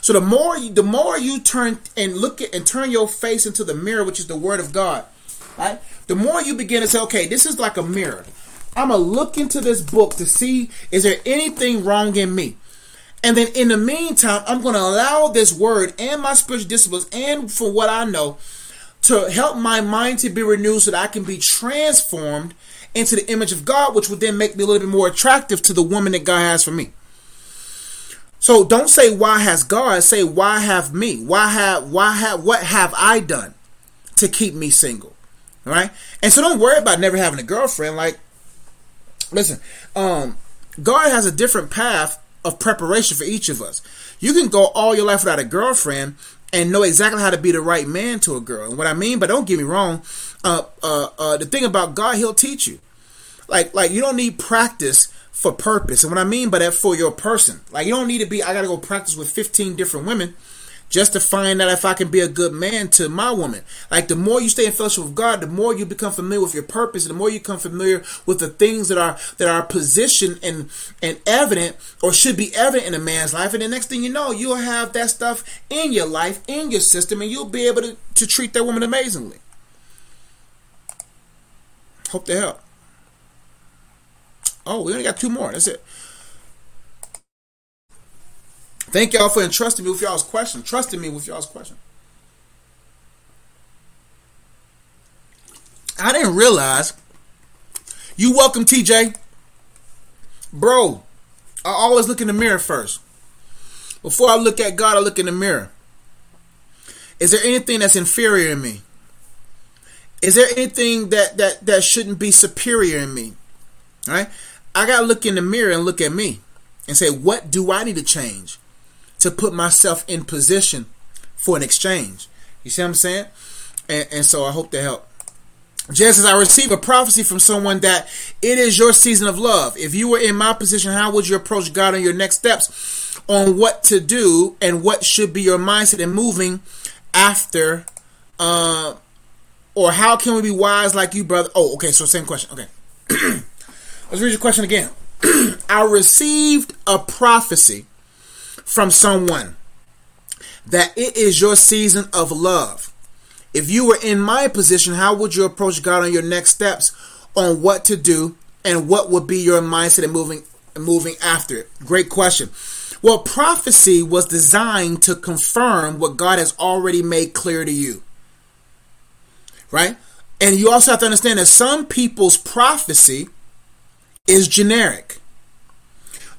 S1: So the more you, the more you turn and look at and turn your face into the mirror, which is the word of God, right? The more you begin to say, okay, this is like a mirror. I'm gonna look into this book to see is there anything wrong in me. And then in the meantime, I'm to allow this word and my spiritual disciplines and for what I know to help my mind to be renewed so that I can be transformed into the image of God, which would then make me a little bit more attractive to the woman that God has for me. So don't say why has God, say why have me? Why have why have what have I done to keep me single? All right? And so don't worry about never having a girlfriend like listen, um God has a different path of preparation for each of us. You can go all your life without a girlfriend and know exactly how to be the right man to a girl. And what I mean, but don't get me wrong, uh, uh, uh, the thing about God, He'll teach you. Like, like you don't need practice for purpose. And what I mean by that, for your person. Like, you don't need to be, I got to go practice with 15 different women just to find out if I can be a good man to my woman. Like, the more you stay in fellowship with God, the more you become familiar with your purpose, and the more you become familiar with the things that are that are positioned and and evident or should be evident in a man's life. And the next thing you know, you'll have that stuff in your life, in your system, and you'll be able to, to treat that woman amazingly. Hope to help. Oh, we only got two more. That's it. Thank y'all for entrusting me with y'all's question. Trusting me with y'all's question. I didn't realize. You welcome, TJ. Bro, I always look in the mirror first. Before I look at God, I look in the mirror. Is there anything that's inferior in me? Is there anything that that that shouldn't be superior in me? All right? I got to look in the mirror and look at me and say, what do I need to change to put myself in position for an exchange? You see what I'm saying? And, and so I hope to help. Just as I receive a prophecy from someone that it is your season of love. If you were in my position, how would you approach God on your next steps on what to do and what should be your mindset in moving after? Uh, or how can we be wise like you, brother? Oh, okay. So same question. Okay. <clears throat> Let's read your question again. <clears throat> I received a prophecy from someone that it is your season of love. If you were in my position, how would you approach God on your next steps on what to do and what would be your mindset in moving moving after it? Great question. Well, prophecy was designed to confirm what God has already made clear to you. Right? And you also have to understand that some people's prophecy is generic.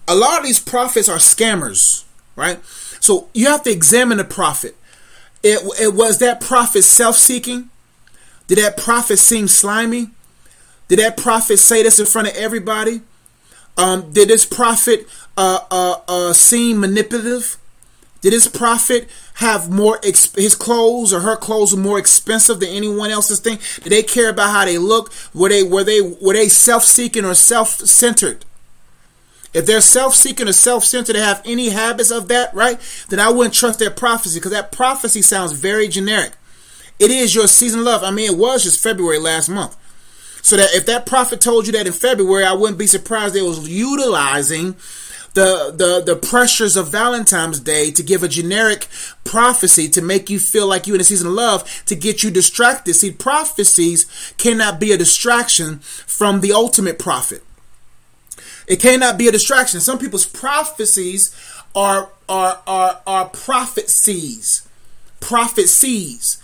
S1: A lot of these prophets are scammers, right? So you have to examine the prophet. It, it was that prophet self-seeking? Did that prophet seem slimy? Did that prophet say this in front of everybody? Um, did this prophet uh, uh, uh, seem manipulative? Did his prophet have more exp- his clothes or her clothes were more expensive than anyone else's thing? Did they care about how they look? Were they were they were they self-seeking or self-centered? If they're self-seeking or self-centered, they have any habits of that, right? Then I wouldn't trust their prophecy because that prophecy sounds very generic. It is your season of love. I mean, it was just February last month. So that if that prophet told you that in February, I wouldn't be surprised they was utilizing the, the, the pressures of Valentine's Day to give a generic prophecy to make you feel like you're in a season of love to get you distracted. See, prophecies cannot be a distraction from the ultimate prophet. It cannot be a distraction. Some people's prophecies are are are are prophecies. Prophecies.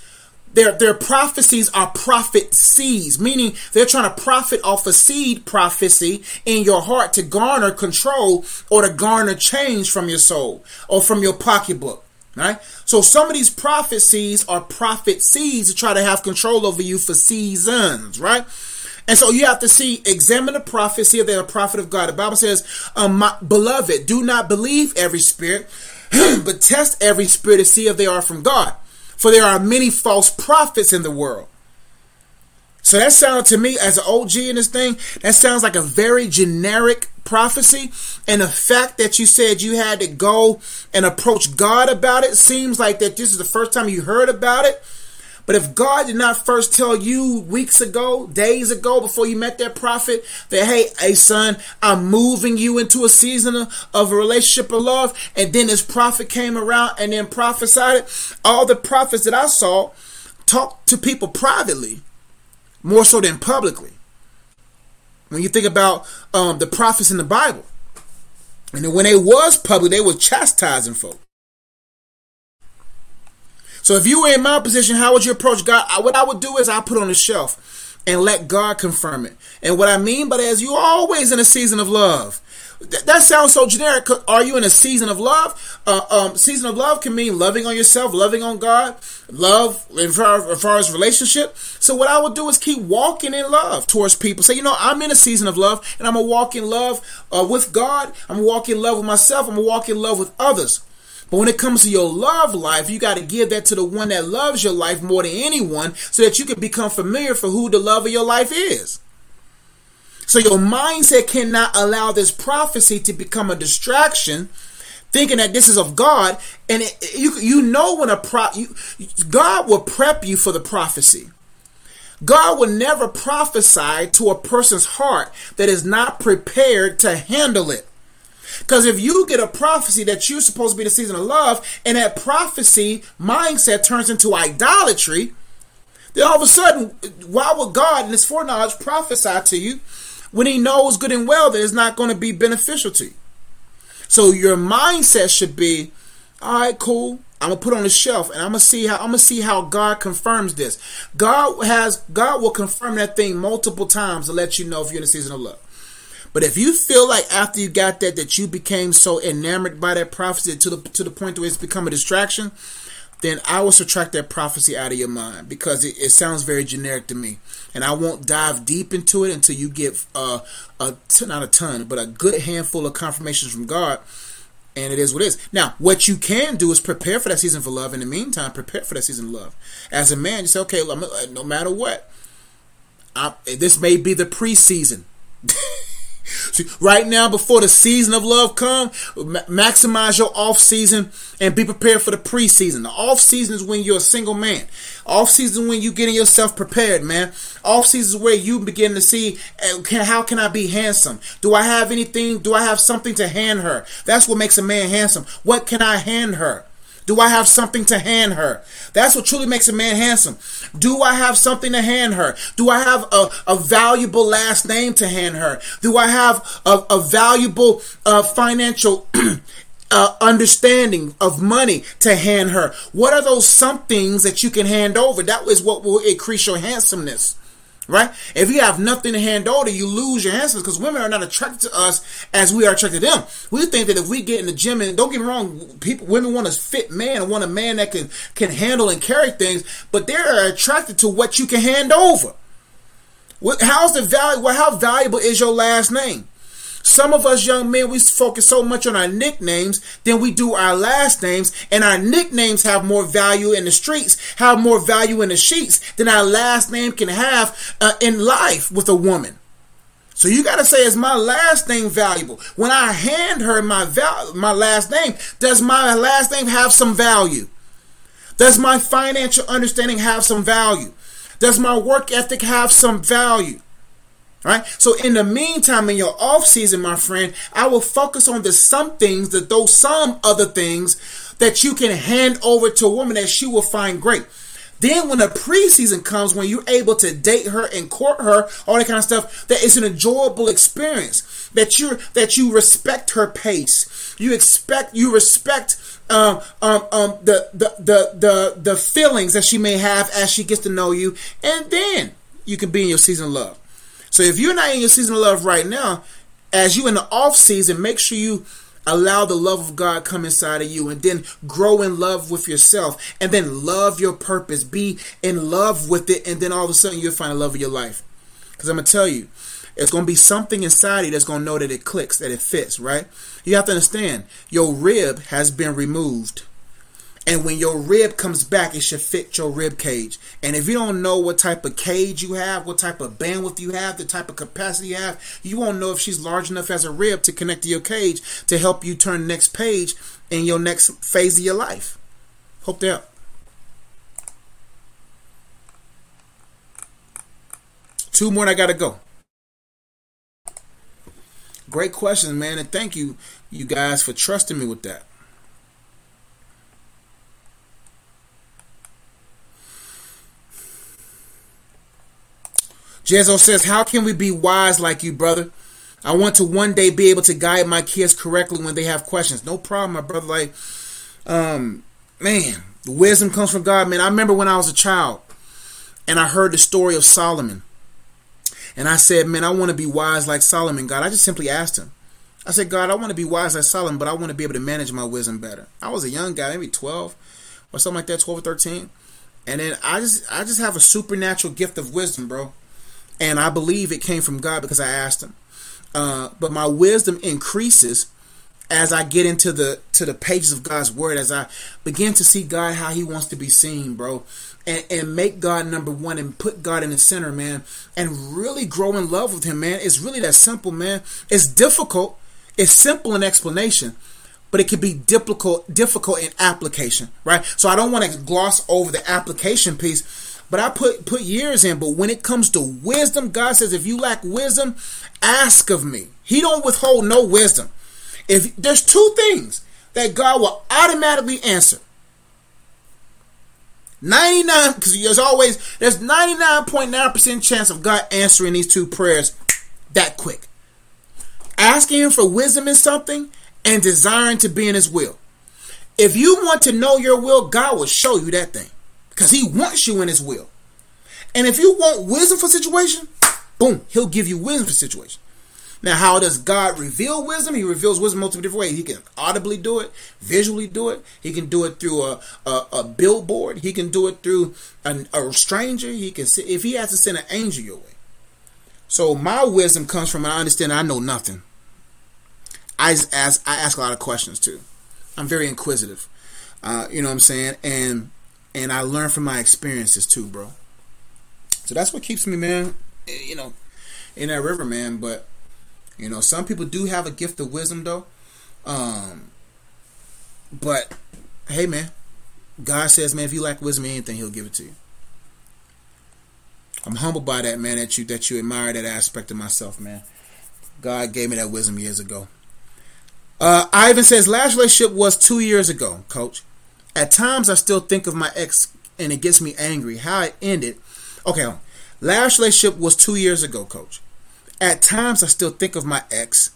S1: Their, their prophecies are prophet seeds, meaning they're trying to profit off a seed prophecy in your heart to garner control or to garner change from your soul or from your pocketbook. Right? So some of these prophecies are prophet seeds to try to have control over you for seasons, right? And so you have to see, examine the if they're a prophet of God. The Bible says, um, my, beloved, do not believe every spirit, <clears throat> but test every spirit to see if they are from God. For there are many false prophets in the world. So that sounds to me, as an OG in this thing, that sounds like a very generic prophecy. And the fact that you said you had to go and approach God about it seems like that this is the first time you heard about it. But if God did not first tell you weeks ago, days ago, before you met that prophet, that, hey, hey, son, I'm moving you into a season of, a relationship of love, and then this prophet came around and then prophesied it, all the prophets that I saw talk to people privately, more so than publicly. When you think about um, the prophets in the Bible, and when they was public, they were chastising folks. So if you were in my position, how would you approach God? What I would do is I put on the shelf and let God confirm it. And what I mean by that is you're always in a season of love. that sounds so generic. Are you in a season of love? Uh, um, season of love can mean loving on yourself, loving on God, love as far, as far as relationship. So what I would do is keep walking in love towards people. Say, you know, I'm in a season of love, and I'm gonna walk in love uh, with God. I'm gonna walk in love with myself. I'm gonna walk in love with others. But when it comes to your love life, you got to give that to the one that loves your life more than anyone so that you can become familiar for who the love of your life is. So your mindset cannot allow this prophecy to become a distraction, thinking that this is of God. And it, you you know when a pro you, God will prep you for the prophecy. God will never prophesy to a person's heart that is not prepared to handle it. Because if you get a prophecy that you're supposed to be the season of love, and that prophecy mindset turns into idolatry, then all of a sudden, why would God in His foreknowledge prophesy to you when He knows good and well that it's not going to be beneficial to you? So your mindset should be, all right, cool. I'm gonna put on the shelf and I'm gonna see how I'm gonna see how God confirms this. God has God will confirm that thing multiple times to let you know if you're in a season of love. But if you feel like after you got that that you became so enamored by that prophecy to the to the point where it's become a distraction, then I will subtract that prophecy out of your mind because it, it sounds very generic to me, and I won't dive deep into it until you get uh, a not a ton, but a good handful of confirmations from God. And it is what it is. Now, what you can do is prepare for that season for love. In the meantime, prepare for that season of love. As a man, you say, okay, no matter what, I, this may be the preseason. <laughs> Right now, before the season of love come, maximize your off season and be prepared for the preseason. The off season is when you're a single man. Off season when you're getting yourself prepared, man. Off season is where you begin to see eh, how can I be handsome? Do I have anything? Do I have something to hand her? That's what makes a man handsome. What can I hand her? Do I have something to hand her? That's what truly makes a man handsome. Do I have something to hand her? Do I have a, a valuable last name to hand her? Do I have a, a valuable uh, financial <clears throat> uh, understanding of money to hand her? What are those somethings that you can hand over? That is what will increase your handsomeness. Right? If you have nothing to hand over, you lose your handsomeness because women are not attracted to us as we are attracted to them. We think that if we get in the gym and don't get me wrong, people women want a fit man and want a man that can can handle and carry things, but they're attracted to what you can hand over. What, How's the value? Well, how valuable is your last name? Some of us young men, we focus so much on our nicknames than we do our last names, and our nicknames have more value in the streets, have more value in the sheets than our last name can have uh, in life with a woman. So you got to say, is my last name valuable? When I hand her my val- my last name, does my last name have some value? Does my financial understanding have some value? Does my work ethic have some value? Right? So in the meantime, in your off season, my friend, I will focus on the some things, that those some other things that you can hand over to a woman that she will find great. Then when the preseason comes, when you're able to date her and court her, all that kind of stuff, that is an enjoyable experience. That you that you respect her pace. You expect you respect um, um, um, the, the the the the feelings that she may have as she gets to know you, and then you can be in your season of love. So if you're not in your season of love right now, as you in the off season, make sure you allow the love of God come inside of you and then grow in love with yourself and then love your purpose. Be in love with it and then all of a sudden you'll find the love of your life. Because I'm going to tell you, it's going to be something inside you that's going to know that it clicks, that it fits, right? You have to understand, your rib has been removed. And when your rib comes back, it should fit your rib cage. And if you don't know what type of cage you have, what type of bandwidth you have, the type of capacity you have, you won't know if she's large enough as a rib to connect to your cage to help you turn next page in your next phase of your life. Hope help. Two more, I gotta go. Great questions, man, and thank you, you guys, for trusting me with that. Jezo says, How can we be wise like you, brother? I want to one day be able to guide my kids correctly when they have questions. No problem, my brother. Like, um, man, the wisdom comes from God, man. I remember when I was a child and I heard the story of Solomon. And I said, man, I want to be wise like Solomon, God. I just simply asked him. I said, God, I want to be wise like Solomon, but I want to be able to manage my wisdom better. I was a young guy, maybe 12 or something like that, 12 or 13. And then I just I just have a supernatural gift of wisdom, bro and I believe it came from God because I asked Him. Uh, but my wisdom increases as I get into the to the pages of God's Word, as I begin to see God how He wants to be seen, bro, and, and make God number one and put God in the center, man, and really grow in love with Him, man. It's really that simple, man. It's difficult. It's simple in explanation, but it can be difficult difficult in application, right? So I don't want to gloss over the application piece but I put put years in. But when it comes to wisdom, God says, if you lack wisdom, ask of me. He don't withhold no wisdom. If there's two things that God will automatically answer. 99 because there's always there's 99.9% chance of God answering these two prayers that quick. Asking him for wisdom in something and desiring to be in his will. If you want to know your will, God will show you that thing because he wants you in his will. And if you want wisdom for situation, boom, he'll give you wisdom for situation. Now, how does God reveal wisdom? He reveals wisdom multiple different ways. He can audibly do it, visually do it. He can do it through a, a, a billboard. He can do it through an, a stranger. He can if he has to send an angel your way. So my wisdom comes from I understand I know nothing. I ask I ask a lot of questions too. I'm very inquisitive. Uh, you know what I'm saying? And and I learn from my experiences too, bro. So that's what keeps me, man. Eh, you know, in that river, man. But you know, some people do have a gift of wisdom, though. Um, but hey, man, God says, man, if you lack wisdom, anything, He'll give it to you. I'm humbled by that, man. That you that you admire that aspect of myself, man. God gave me that wisdom years ago. Uh, Ivan says last relationship was two years ago, Coach. At times, I still think of my ex and it gets me angry. How it ended. Okay, last relationship was two years ago, coach. At times, I still think of my ex,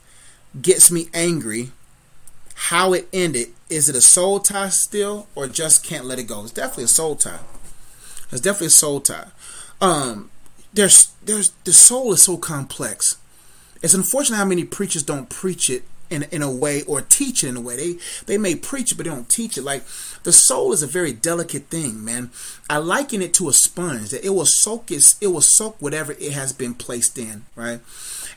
S1: gets me angry. How it ended. Is it a soul tie still, or just can't let it go? It's definitely a soul tie. It's definitely a soul tie. Um, there's, there's, the soul is so complex. It's unfortunate how many preachers don't preach it in, in a way or teach it in a way. They they may preach it, but they don't teach it. Like the soul is a very delicate thing, man. I liken it to a sponge that it will soak it, it will soak whatever it has been placed in, right?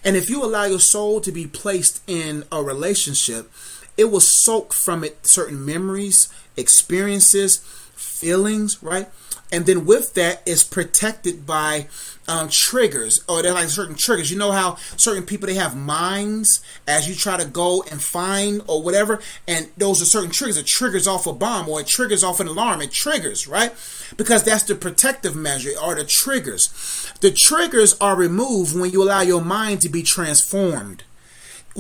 S1: And if you allow your soul to be placed in a relationship, it will soak from it certain memories, experiences, feelings, right? And then with that is protected by um, triggers or they're like certain triggers. You know how certain people they have minds as you try to go and find or whatever, and those are certain triggers. It triggers off a bomb or it triggers off an alarm. It triggers right because that's the protective measure or the triggers. The triggers are removed when you allow your mind to be transformed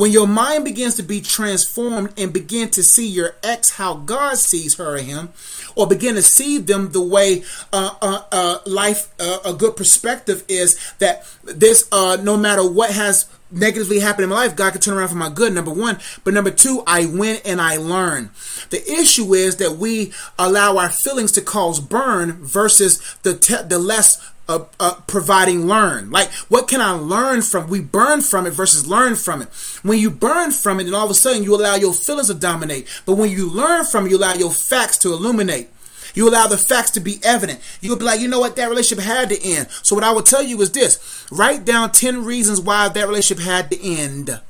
S1: when your mind begins to be transformed and begin to see your ex how God sees her or him, or begin to see them the way uh, uh, uh, life, uh, a good perspective is that this, uh, no matter what has negatively happened in my life, God can turn around for my good, number one. But number two, I win and I learn. The issue is that we allow our feelings to cause burn versus the, te- the less uh, uh, providing learn. Like, what can I learn from? We burn from it versus learn from it. When you burn from it, then all of a sudden you allow your feelings to dominate. But when you learn from it, you allow your facts to illuminate. You allow the facts to be evident. You'll be like, you know what, that relationship had to end. So what I would tell you is this: write down ten reasons why that relationship had to end.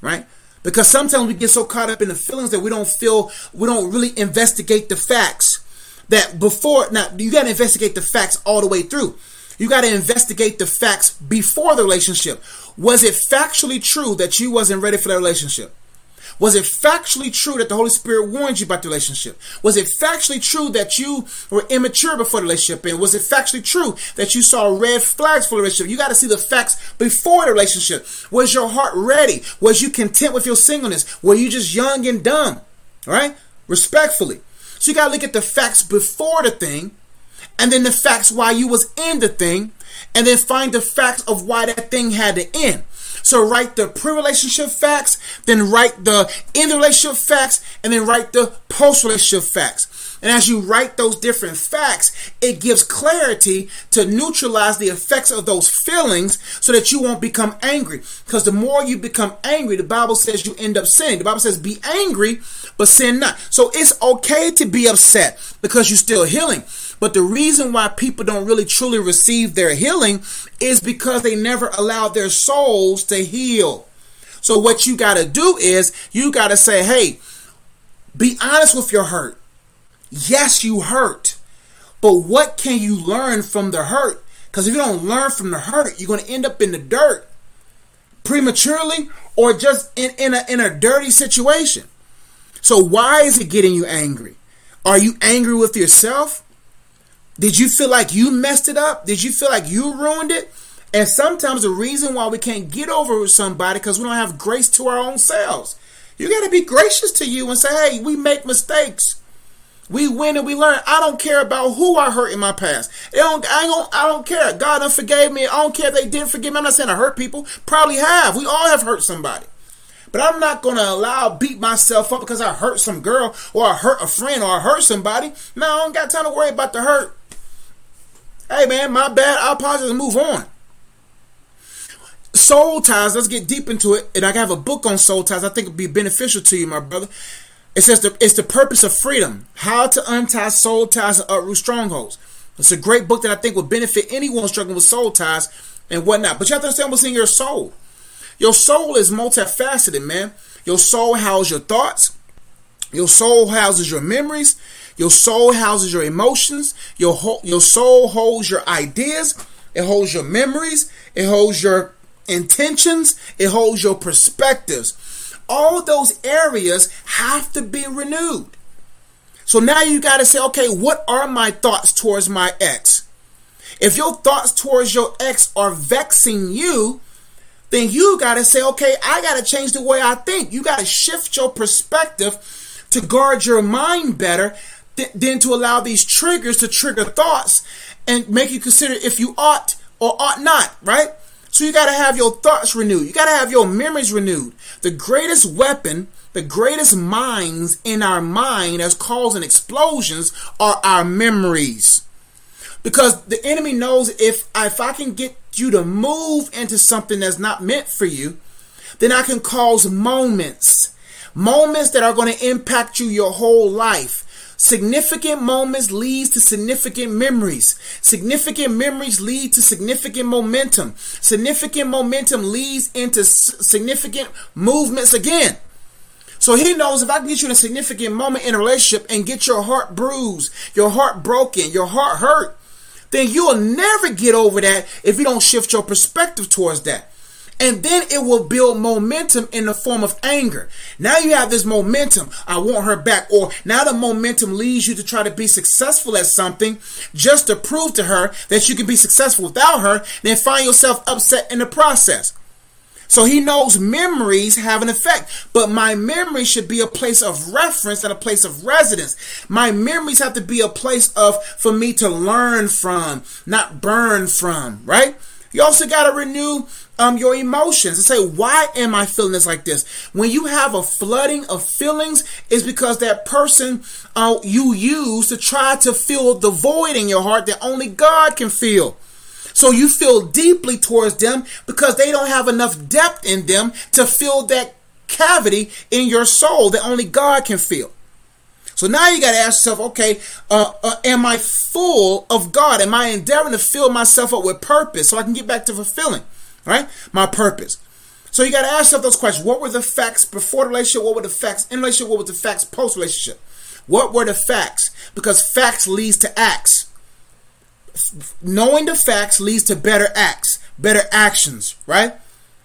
S1: Right? Because sometimes we get so caught up in the feelings that we don't feel, we don't really investigate the facts that before now you got to investigate the facts all the way through. You got to investigate the facts before the relationship. Was it factually true that you wasn't ready for the relationship? Was it factually true that the Holy Spirit warned you about the relationship? Was it factually true that you were immature before the relationship? And was it factually true that you saw red flags for the relationship? You got to see the facts before the relationship. Was your heart ready? Was you content with your singleness? Were you just young and dumb? Right? Respectfully. So you gotta look at the facts before the thing, and then the facts why you was in the thing, and then find the facts of why that thing had to end. So write the pre-relationship facts, then write the in the relationship facts, and then write the post-relationship facts. And as you write those different facts, it gives clarity to neutralize the effects of those feelings so that you won't become angry. Because the more you become angry, the Bible says you end up sinning. The Bible says be angry, but sin not. So it's okay to be upset because you're still healing. But the reason why people don't really truly receive their healing is because they never allow their souls to heal. So what you got to do is you got to say, hey, be honest with your hurt. Yes, you hurt. But what can you learn from the hurt? Because if you don't learn from the hurt, you're going to end up in the dirt prematurely or just in, in, a, in a dirty situation. So, why is it getting you angry? Are you angry with yourself? Did you feel like you messed it up? Did you feel like you ruined it? And sometimes the reason why we can't get over somebody because we don't have grace to our own selves. You got to be gracious to you and say, "Hey, we make mistakes. We win and we learn. I don't care about who I hurt in my past. It don't, I, don't, I don't care. God done forgave me. I don't care if they didn't forgive me. I'm not saying I hurt people. Probably have. We all have hurt somebody. But I'm not going to allow beat myself up because I hurt some girl or I hurt a friend or I hurt somebody. No, I don't got time to worry about the hurt. Hey man, my bad. I'll pause and move on. Soul ties, let's get deep into it. And I have a book on soul ties I think it would be beneficial to you, my brother. It says the, it's the purpose of freedom, how to untie soul ties and uproot strongholds. It's a great book that I think would benefit anyone struggling with soul ties and whatnot. But you have to understand what's in your soul. Your soul is multifaceted, man. Your soul houses your thoughts. Your soul houses your memories. Your soul houses your emotions. Your your soul holds your ideas. It holds your memories. It holds your intentions. It holds your perspectives. All those areas have to be renewed. So now you got to say, okay, what are my thoughts towards my ex? If your thoughts towards your ex are vexing you, then you got to say, okay, I got to change the way I think. You got to shift your perspective to guard your mind better th- than to allow these triggers to trigger thoughts and make you consider if you ought or ought not, right? So you got to have your thoughts renewed. You got to have your memories renewed. The greatest weapon, the greatest minds in our mind as causing explosions are our memories. Because the enemy knows if if I can get you to move into something that's not meant for you, then I can cause moments. Moments that are going to impact you your whole life. Significant moments leads to significant memories. Significant memories lead to significant momentum. Significant momentum leads into significant movements again. So he knows if I can get you in a significant moment in a relationship and get your heart bruised, your heart broken, your heart hurt, then you'll never get over that if you don't shift your perspective towards that. And then it will build momentum in the form of anger. Now you have this momentum. I want her back. Or now the momentum leads you to try to be successful at something just to prove to her that you can be successful without her, then find yourself upset in the process. So he knows memories have an effect, but my memory should be a place of reference and a place of residence. My memories have to be a place of for me to learn from, not burn from, right? You also got to renew um, your emotions and say, why am I feeling this like this? When you have a flooding of feelings, is because that person uh, you use to try to fill the void in your heart that only God can fill. So you feel deeply towards them because they don't have enough depth in them to fill that cavity in your soul that only God can fill. So now you got to ask yourself, okay, uh, uh, am I full of God? Am I endeavoring to fill myself up with purpose so I can get back to fulfilling, right? My purpose. So you got to ask yourself those questions. What were the facts before the relationship? What were the facts in relationship? What were the facts post relationship? What were the facts? Because facts leads to acts knowing the facts leads to better acts, better actions, right?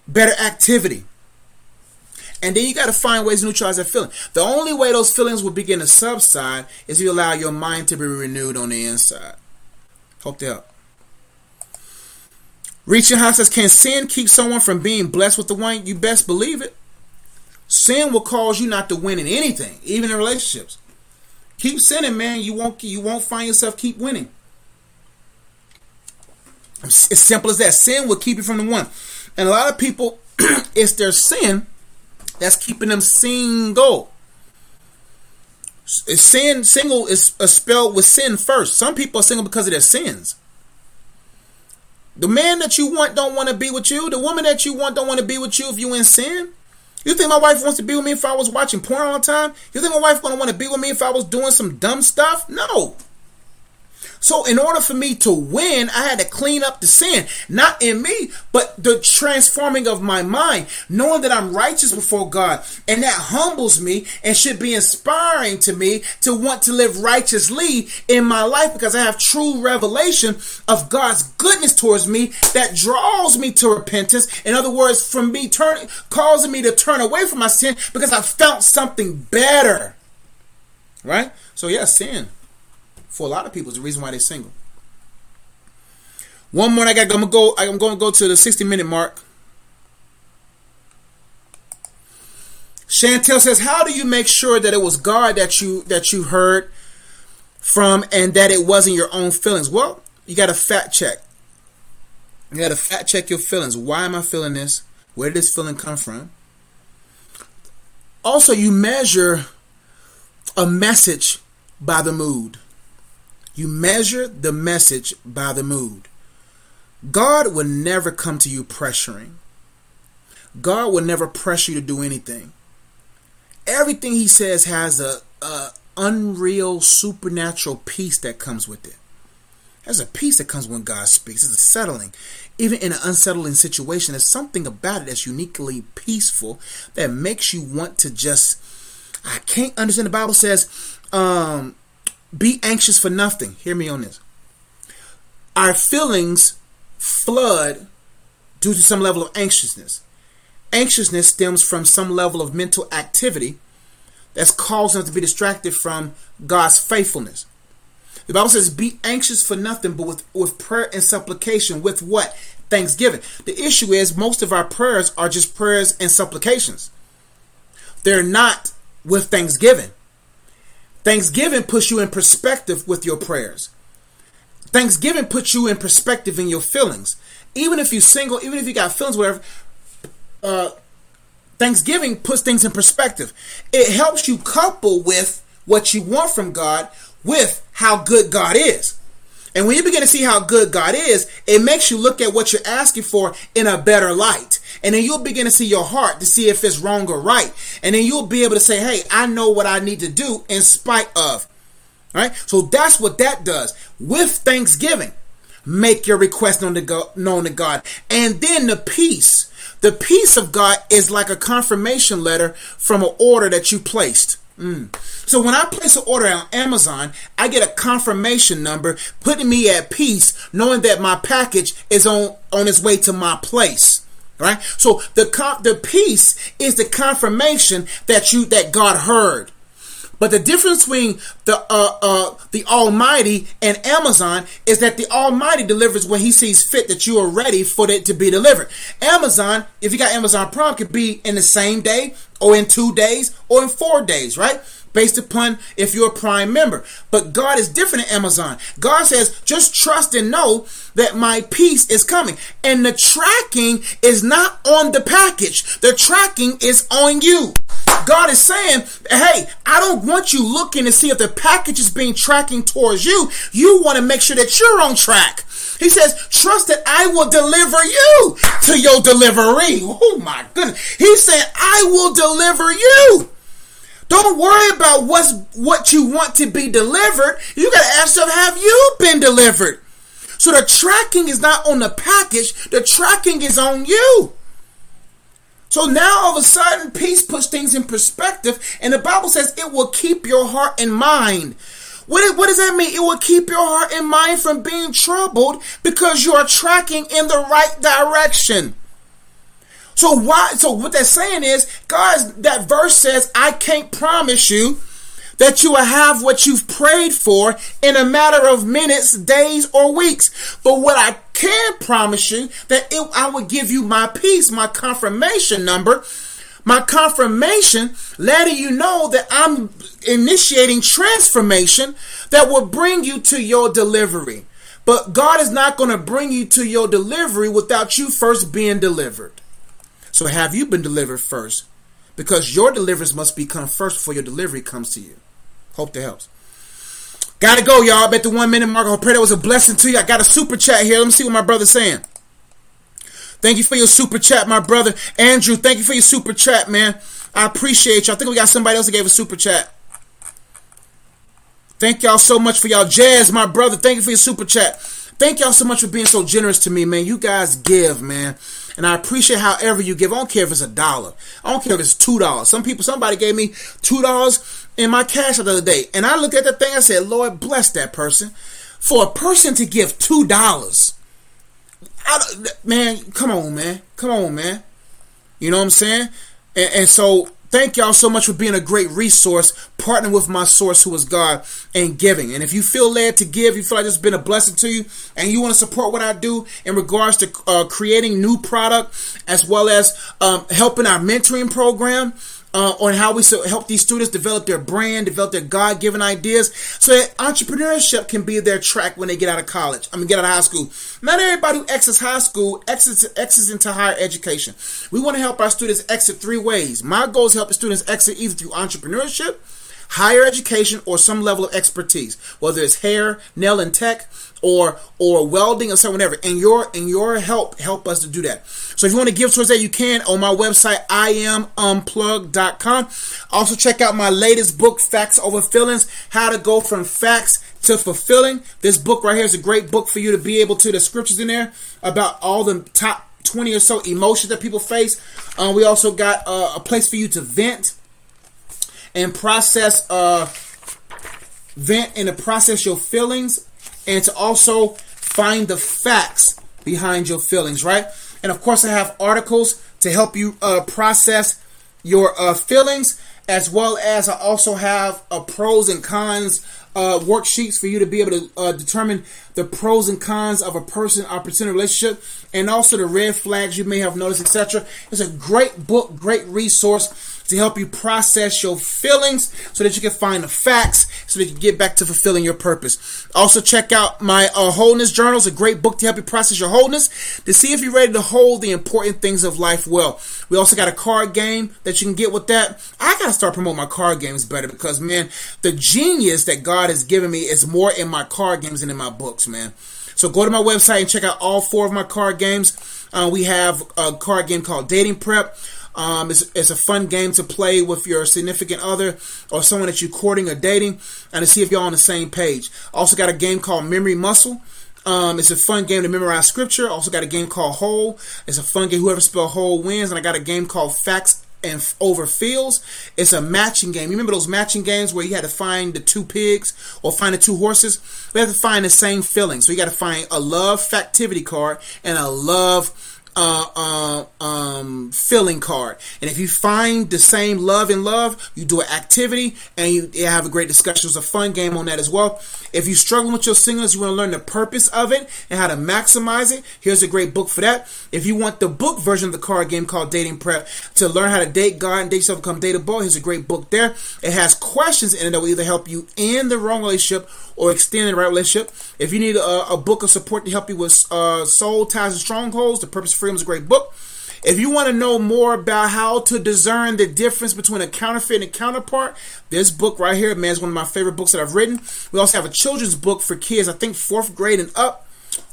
S1: Better activity. And then you got to find ways to neutralize that feeling. The only way those feelings will begin to subside is if you allow your mind to be renewed on the inside. Hope they help. Reaching High says, Can sin keep someone from being blessed with the wine? You best believe it. Sin will cause you not to win in anything, even in relationships. Keep sinning, man. You won't you won't find yourself keep winning. As simple as that. Sin will keep you from the one. And a lot of people, <clears throat> it's their sin that's keeping them single. Sin, single is spelled with sin first. Some people are single because of their sins. The man that you want don't want to be with you. The woman that you want don't want to be with you if you in sin. You think my wife wants to be with me if I was watching porn all the time? You think my wife gonna want to be with me if I was doing some dumb stuff? No. So in order for me to win, I had to clean up the sin, not in me, but the transforming of my mind, knowing that I'm righteous before God. And that humbles me and should be inspiring to me to want to live righteously in my life because I have true revelation of God's goodness towards me that draws me to repentance. In other words, from me turning, causing me to turn away from my sin because I felt something better. Right? So yeah, sin for a lot of people is the reason why they're single. One more I got. I'm gonna go. I'm gonna go to the 60 minute mark. Chantel says, "How do you make sure that it was God that you that you heard from, and that it wasn't your own feelings?" Well, you got to fact check. You got to fact check your feelings. Why am I feeling this? Where did this feeling come from? Also, you measure a message by the mood. You measure the message by the mood. God will never come to you pressuring. God will never pressure you to do anything. Everything he says has a, a unreal supernatural peace that comes with it. There's a peace that comes when God speaks. It's a settling. Even in an unsettling situation, there's something about it that's uniquely peaceful that makes you want to just. I can't understand. The Bible says, um, be anxious for nothing. Hear me on this. Our feelings flood due to some level of anxiousness. Anxiousness stems from some level of mental activity that's causing us to be distracted from God's faithfulness. The Bible says, Be anxious for nothing, but with, with prayer and supplication. With what? Thanksgiving. The issue is, most of our prayers are just prayers and supplications. They're not with thanksgiving. Thanksgiving puts you in perspective with your prayers. Thanksgiving puts you in perspective in your feelings. Even if you're single, even if you got feelings, whatever, uh, Thanksgiving puts things in perspective. It helps you couple with what you want from God with how good God is. And when you begin to see how good God is, it makes you look at what you're asking for in a better light. And then you'll begin to see your heart to see if it's wrong or right. And then you'll be able to say, hey, I know what I need to do in spite of. All right? So that's what that does. With thanksgiving, make your request known to, God, known to God. And then the peace. The peace of God is like a confirmation letter from an order that you placed. Mm. So when I place an order on Amazon, I get a confirmation number putting me at peace, knowing that my package is on on its way to my place. Right? So the the peace is the confirmation that you that God heard. But the difference between the uh, uh, the Almighty and Amazon is that the Almighty delivers when He sees fit that you are ready for it to be delivered. Amazon, if you got Amazon Prime, could be in the same day or in two days or in four days, right? based upon if you're a prime member. But God is different than Amazon. God says, just trust and know that my peace is coming. And the tracking is not on the package, the tracking is on you. God is saying, hey, I don't want you looking to see if the package is being tracking towards you. You want to make sure that you're on track. He says, trust that I will deliver you to your delivery. Oh my goodness. He's saying, I will deliver you. Don't worry about what's what you want to be delivered. You got to ask yourself, have you been delivered? So the tracking is not on the package, the tracking is on you. So now all of a sudden, peace puts things in perspective, and the Bible says it will keep your heart and mind. What, what does that mean? It will keep your heart and mind from being troubled because you are tracking in the right direction. So why? So what they're saying is, guys, that verse says, "I can't promise you." That you will have what you've prayed for in a matter of minutes, days, or weeks. But what I can promise you that it, I will give you my peace, my confirmation number, my confirmation, letting you know that I'm initiating transformation that will bring you to your delivery. But God is not going to bring you to your delivery without you first being delivered. So have you been delivered first? Because your deliverance must become first before your delivery comes to you. Hope that helps. Gotta go, y'all. Bet the one minute mark. I pray that was a blessing to you. I got a super chat here. Let me see what my brother's saying. Thank you for your super chat, my brother. Andrew, thank you for your super chat, man. I appreciate you. I think we got somebody else that gave a super chat. Thank y'all so much for y'all. Jazz, my brother, thank you for your super chat. Thank y'all so much for being so generous to me, man. You guys give, man. And I appreciate however you give. I don't care if it's a dollar. I don't care if it's two dollars. Some people, somebody gave me two dollars in my cash the other day. And I looked at the thing, I said, Lord, bless that person. For a person to give two dollars, man, come on, man. Come on, man. You know what I'm saying? And, and so Thank y'all so much for being a great resource, partnering with my source, who is God, and giving. And if you feel led to give, you feel like it's been a blessing to you, and you want to support what I do in regards to uh, creating new product as well as um, helping our mentoring program, uh, on how we help these students develop their brand, develop their God given ideas, so that entrepreneurship can be their track when they get out of college. I mean, get out of high school. Not everybody who exits high school exits, exits into higher education. We want to help our students exit three ways. My goal is helping students exit either through entrepreneurship, higher education, or some level of expertise, whether it's hair, nail, and tech, or or welding or something whatever. And your and your help help us to do that. So if you want to give towards that, you can on my website, iamunplugged.com. Also check out my latest book, Facts Over Feelings, How to Go From Facts to Fulfilling. This book right here is a great book for you to be able to, the scriptures in there about all the top 20 or so emotions that people face. Uh, we also got uh, a place for you to vent and process, uh, vent and to process your feelings and to also find the facts behind your feelings, right? And of course, I have articles to help you uh, process your uh, feelings, as well as I also have a pros and cons uh, worksheets for you to be able to uh, determine the pros and cons of a person opportunity relationship, and also the red flags you may have noticed, etc. It's a great book, great resource to help you process your feelings so that you can find the facts so that you can get back to fulfilling your purpose. Also, check out my uh, Wholeness Journal. It's a great book to help you process your wholeness to see if you're ready to hold the important things of life well. We also got a card game that you can get with that. I got to start promoting my card games better because, man, the genius that God has given me is more in my card games than in my books, man. So go to my website and check out all four of my card games. Uh, we have a card game called Dating Prep. Um, it's, it's, a fun game to play with your significant other or someone that you're courting or dating and to see if you're on the same page. Also got a game called Memory Muscle. Um, it's a fun game to memorize scripture. Also got a game called Whole. It's a fun game. Whoever spell Whole wins. And I got a game called Facts and over fields. It's a matching game. You remember those matching games where you had to find the two pigs or find the two horses? We have to find the same feeling. So you got to find a love factivity card and a love uh, uh, um, filling card. And if you find the same love and love, you do an activity and you, you have a great discussion. It's a fun game on that as well. If you're struggling with your singleness, you want to learn the purpose of it and how to maximize it, here's a great book for that. If you want the book version of the card game called Dating Prep to learn how to date God and date yourself become dateable, here's a great book there. It has questions in it that will either help you in the wrong relationship or extend the right relationship. If you need a, a book of support to help you with uh, soul ties and strongholds, The Purpose of Freedom is a great book. If you want to know more about how to discern the difference between a counterfeit and a counterpart, this book right here, man, is one of my favorite books that I've written. We also have a children's book for kids, I think fourth grade and up.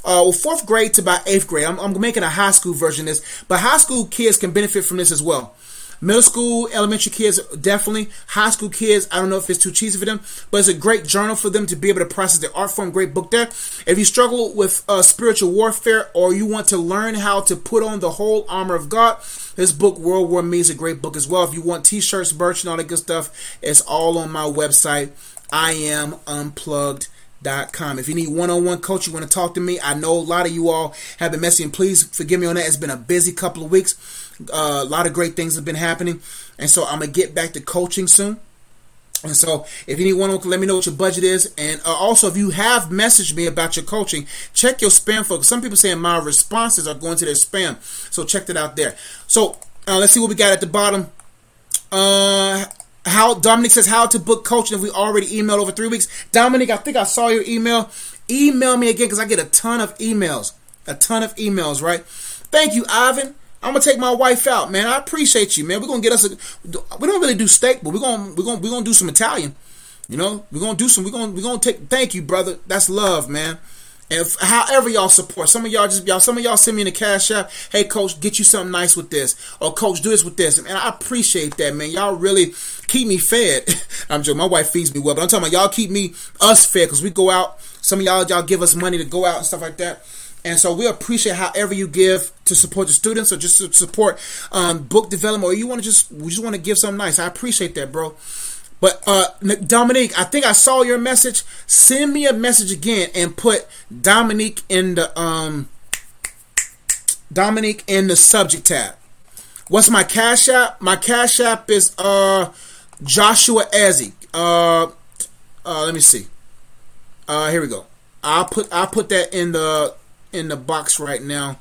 S1: Uh, well, fourth grade to about eighth grade. I'm, I'm making a high school version of this, but high school kids can benefit from this as well. Middle school, elementary kids, definitely. High school kids, I don't know if it's too cheesy for them, but it's a great journal for them to be able to process their art form. Great book there. If you struggle with uh, spiritual warfare or you want to learn how to put on the whole armor of God, this book, World War Me, is a great book as well. If you want t-shirts, merch, and all that good stuff, it's all on my website. I am unplugged. Dot com. If you need one-on-one coach, you want to talk to me. I know a lot of you all have been messaging. Please forgive me on that. It's been a busy couple of weeks. Uh, a lot of great things have been happening, and so I'm gonna get back to coaching soon. And so, if you need one, let me know what your budget is. And uh, also, if you have messaged me about your coaching, check your spam folder. Some people saying my responses are going to their spam, so check that out there. So uh, let's see what we got at the bottom. Uh, how Dominic says how to book coaching if we already emailed over three weeks. Dominic, I think I saw your email. Email me again because I get a ton of emails, a ton of emails. Right? Thank you, Ivan. I'm gonna take my wife out, man. I appreciate you, man. We're gonna get us a. We don't really do steak, but we're gonna we're gonna we're gonna do some Italian. You know, we're gonna do some. We're gonna we're gonna take. Thank you, brother. That's love, man. And if, however y'all support, some of y'all just y'all, some of y'all send me in the cash app. Hey, coach, get you something nice with this, or coach, do this with this. And I appreciate that, man. Y'all really keep me fed. <laughs> I'm joking. My wife feeds me well, but I'm talking about y'all keep me us fed because we go out. Some of y'all y'all give us money to go out and stuff like that. And so we appreciate however you give to support the students or just to support um, book development or you want to just we just want to give something nice. I appreciate that, bro. But uh, Dominique, I think I saw your message. Send me a message again and put Dominique in the um Dominique in the subject tab. What's my cash app? My cash app is uh Joshua Ezzy. Uh, uh let me see. Uh here we go. I'll put I'll put that in the in the box right now.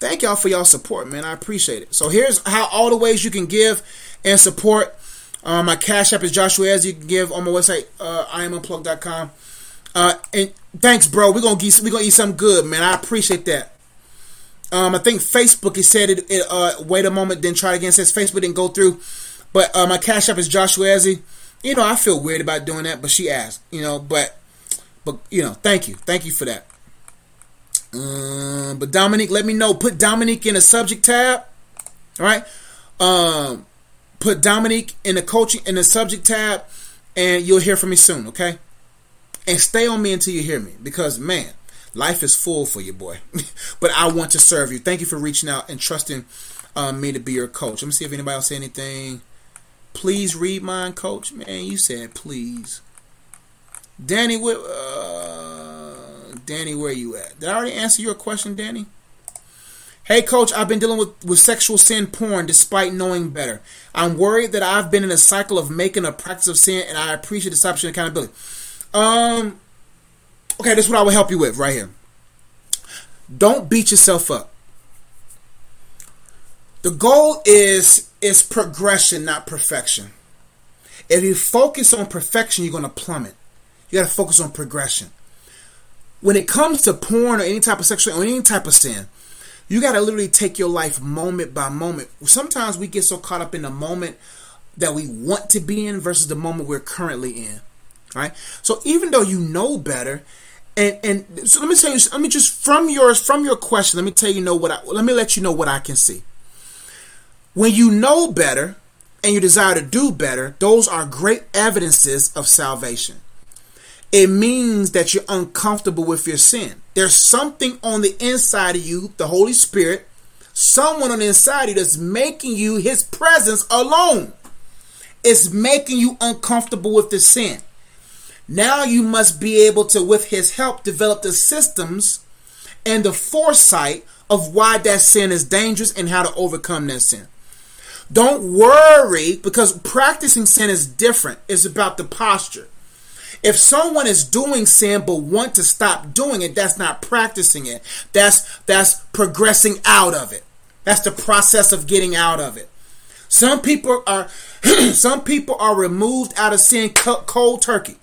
S1: Thank y'all for y'all support, man. I appreciate it. So here's how all the ways you can give and support. Um, my cash app is Joshua as you can give on my website, uh, iamunplugged.com. Uh, and thanks, bro. We're gonna we gonna eat something good, man. I appreciate that. Um, I think Facebook it said it. it uh, wait a moment, then try again. It says Facebook didn't go through, but uh, my cash app is Joshua Ezzy. You know, I feel weird about doing that, but she asked. You know, but but you know, thank you, thank you for that. Um, but Dominique, let me know. Put Dominique in a subject tab. All right. Um, put Dominique in the coaching in the subject tab, and you'll hear from me soon. Okay. And stay on me until you hear me, because man, life is full for you, boy. <laughs> but I want to serve you. Thank you for reaching out and trusting um, me to be your coach. Let me see if anybody else say anything. Please read mine, coach. Man, you said please. Danny, uh, Danny, where you at? Did I already answer your question, Danny? Hey, coach, I've been dealing with, with sexual sin porn despite knowing better. I'm worried that I've been in a cycle of making a practice of sin, and I appreciate option and accountability. Um, okay, this is what I will help you with right here. Don't beat yourself up. The goal is is progression, not perfection. If you focus on perfection, you're going to plummet. You got to focus on progression. When it comes to porn or any type of sexual or any type of sin, you got to literally take your life moment by moment. Sometimes we get so caught up in the moment that we want to be in versus the moment we're currently in. Right? So even though you know better, and and so let me tell you, let me just from yours from your question, let me tell you know what I let me let you know what I can see. When you know better and you desire to do better, those are great evidences of salvation. It means that you're uncomfortable with your sin. There's something on the inside of you, the Holy Spirit, someone on the inside of you that's making you his presence alone. It's making you uncomfortable with the sin. Now you must be able to, with his help, develop the systems and the foresight of why that sin is dangerous and how to overcome that sin. Don't worry because practicing sin is different. It's about the posture. If someone is doing sin but want to stop doing it, that's not practicing it. That's that's progressing out of it. That's the process of getting out of it. Some people are <clears throat> some people are removed out of sin cold turkey.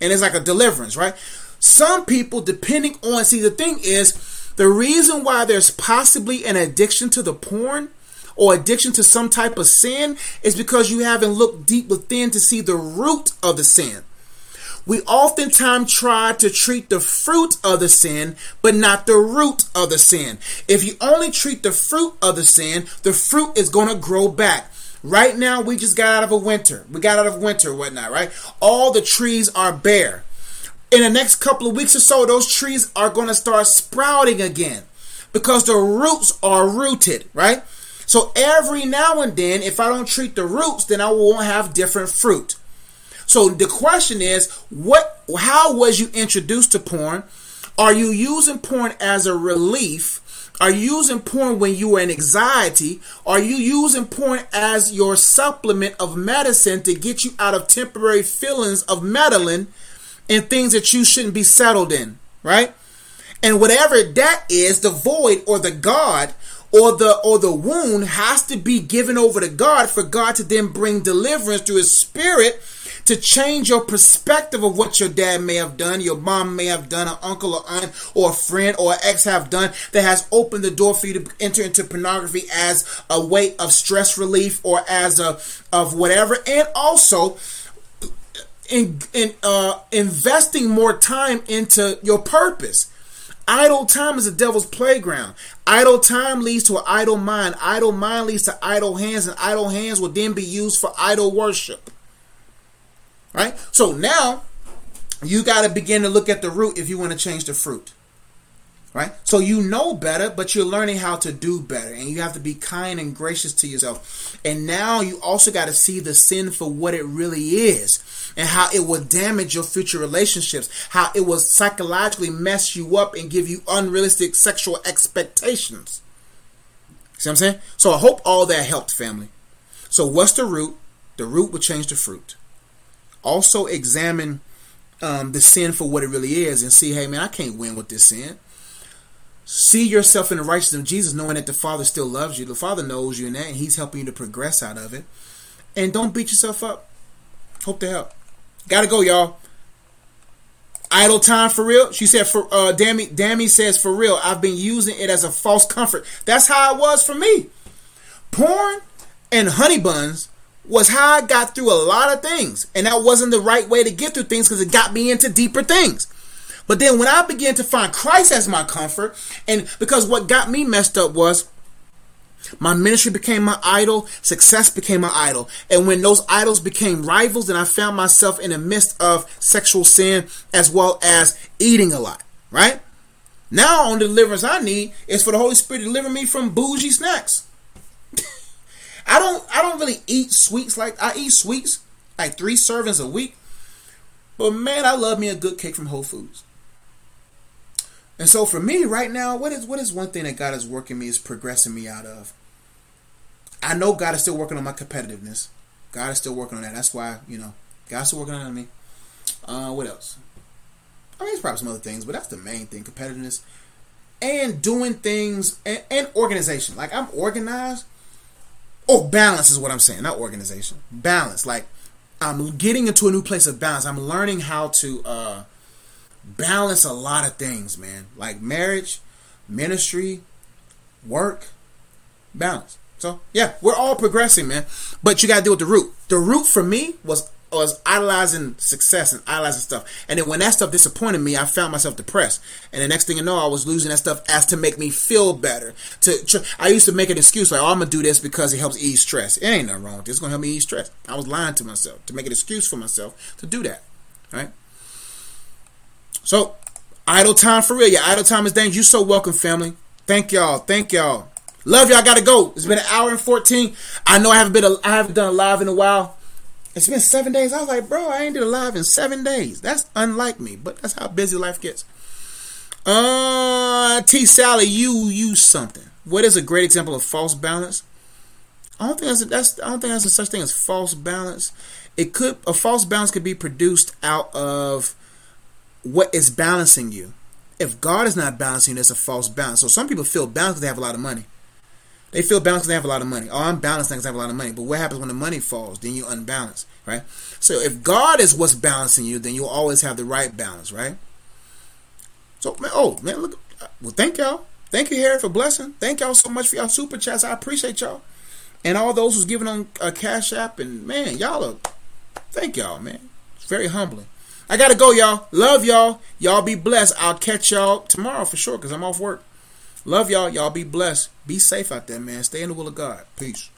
S1: And it's like a deliverance, right? Some people depending on see the thing is the reason why there's possibly an addiction to the porn or addiction to some type of sin is because you haven't looked deep within to see the root of the sin. We oftentimes try to treat the fruit of the sin, but not the root of the sin. If you only treat the fruit of the sin, the fruit is going to grow back. Right now, we just got out of a winter. We got out of winter, whatnot, right? All the trees are bare. In the next couple of weeks or so, those trees are going to start sprouting again because the roots are rooted, right? So every now and then, if I don't treat the roots, then I won't have different fruit. So the question is, what? How was you introduced to porn? Are you using porn as a relief? Are you using porn when you are in anxiety? Are you using porn as your supplement of medicine to get you out of temporary feelings of meddling in things that you shouldn't be settled in, right? And whatever that is, the void or the God or the or the wound has to be given over to God for God to then bring deliverance through his spirit to change your perspective of what your dad may have done, your mom may have done, an uncle or aunt or a friend or ex have done that has opened the door for you to enter into pornography as a way of stress relief or as a of whatever, and also in, in uh, investing more time into your purpose. Idle time is the devil's playground. Idle time leads to an idle mind. Idle mind leads to idle hands, and idle hands will then be used for idol worship. So now you got to begin to look at the root if you want to change the fruit. Right? So you know better, but you're learning how to do better. And you have to be kind and gracious to yourself. And now you also got to see the sin for what it really is and how it will damage your future relationships, how it will psychologically mess you up and give you unrealistic sexual expectations. See what I'm saying? So I hope all that helped, family. So what's the root? The root will change the fruit. Also examine um, the sin for what it really is and see, hey man, I can't win with this sin. See yourself in the righteousness of Jesus, knowing that the Father still loves you. The Father knows you in that, and He's helping you to progress out of it. And don't beat yourself up. Hope to help. Gotta go, y'all. Idle time for real. She said for uh Dammy Dammy says for real, I've been using it as a false comfort. That's how it was for me. Porn and honey buns was how I got through a lot of things. And that wasn't the right way to get through things because it got me into deeper things. But then when I began to find Christ as my comfort, and because what got me messed up was my ministry became my idol, success became my idol. And when those idols became rivals, then I found myself in the midst of sexual sin as well as eating a lot, right? Now, on the deliverance I need is for the Holy Spirit to deliver me from bougie snacks. I don't I don't really eat sweets like I eat sweets like three servings a week. But man, I love me a good cake from Whole Foods. And so for me right now, what is what is one thing that God is working me is progressing me out of? I know God is still working on my competitiveness. God is still working on that. That's why, you know, God's still working on me. Uh, what else? I mean, there's probably some other things, but that's the main thing: competitiveness and doing things and, and organization. Like I'm organized, Oh, balance is what I'm saying, not organization. Balance. Like I'm getting into a new place of balance. I'm learning how to uh, balance a lot of things, man. Like marriage, ministry, work, balance. So yeah, we're all progressing, man. But you gotta deal with the root. The root for me was was idolizing success and idolizing stuff. And then when that stuff disappointed me, I found myself depressed. And the next thing you know, I was losing that stuff as to make me feel better. To, I used to make an excuse like, "Oh, I'm gonna do this because it helps ease stress." It ain't nothing wrong with this. It's gonna help me ease stress. I was lying to myself to make an excuse for myself to do that. Right. So, idle time for real. Yeah, idle time is dangerous. You so welcome, family. Thank y'all. Thank y'all. Love y'all. I gotta go. It's been an hour and fourteen. I know I haven't been. A, I haven't done a live in a while. It's been seven days. I was like, bro, I ain't did a live in seven days. That's unlike me, but that's how busy life gets. Uh, T. Sally, you use something. What is a great example of false balance? I don't think that's, a, that's I don't think that's a such thing as false balance. It could a false balance could be produced out of what is balancing you. If God is not balancing, there's a false balance. So some people feel balanced because they have a lot of money. They feel balanced because they have a lot of money. Oh, I'm balanced because I have a lot of money. But what happens when the money falls? Then you unbalance, right? So if God is what's balancing you, then you'll always have the right balance, right? So, man, oh, man, look. Uh, well, thank y'all. Thank you, Harry, for blessing. Thank y'all so much for y'all super chats. I appreciate y'all. And all those who's giving on a Cash App. And, man, y'all are, thank y'all, man. It's very humbling. I got to go, y'all. Love y'all. Y'all be blessed. I'll catch y'all tomorrow for sure because I'm off work. Love y'all. Y'all be blessed. Be safe out there, man. Stay in the will of God. Peace.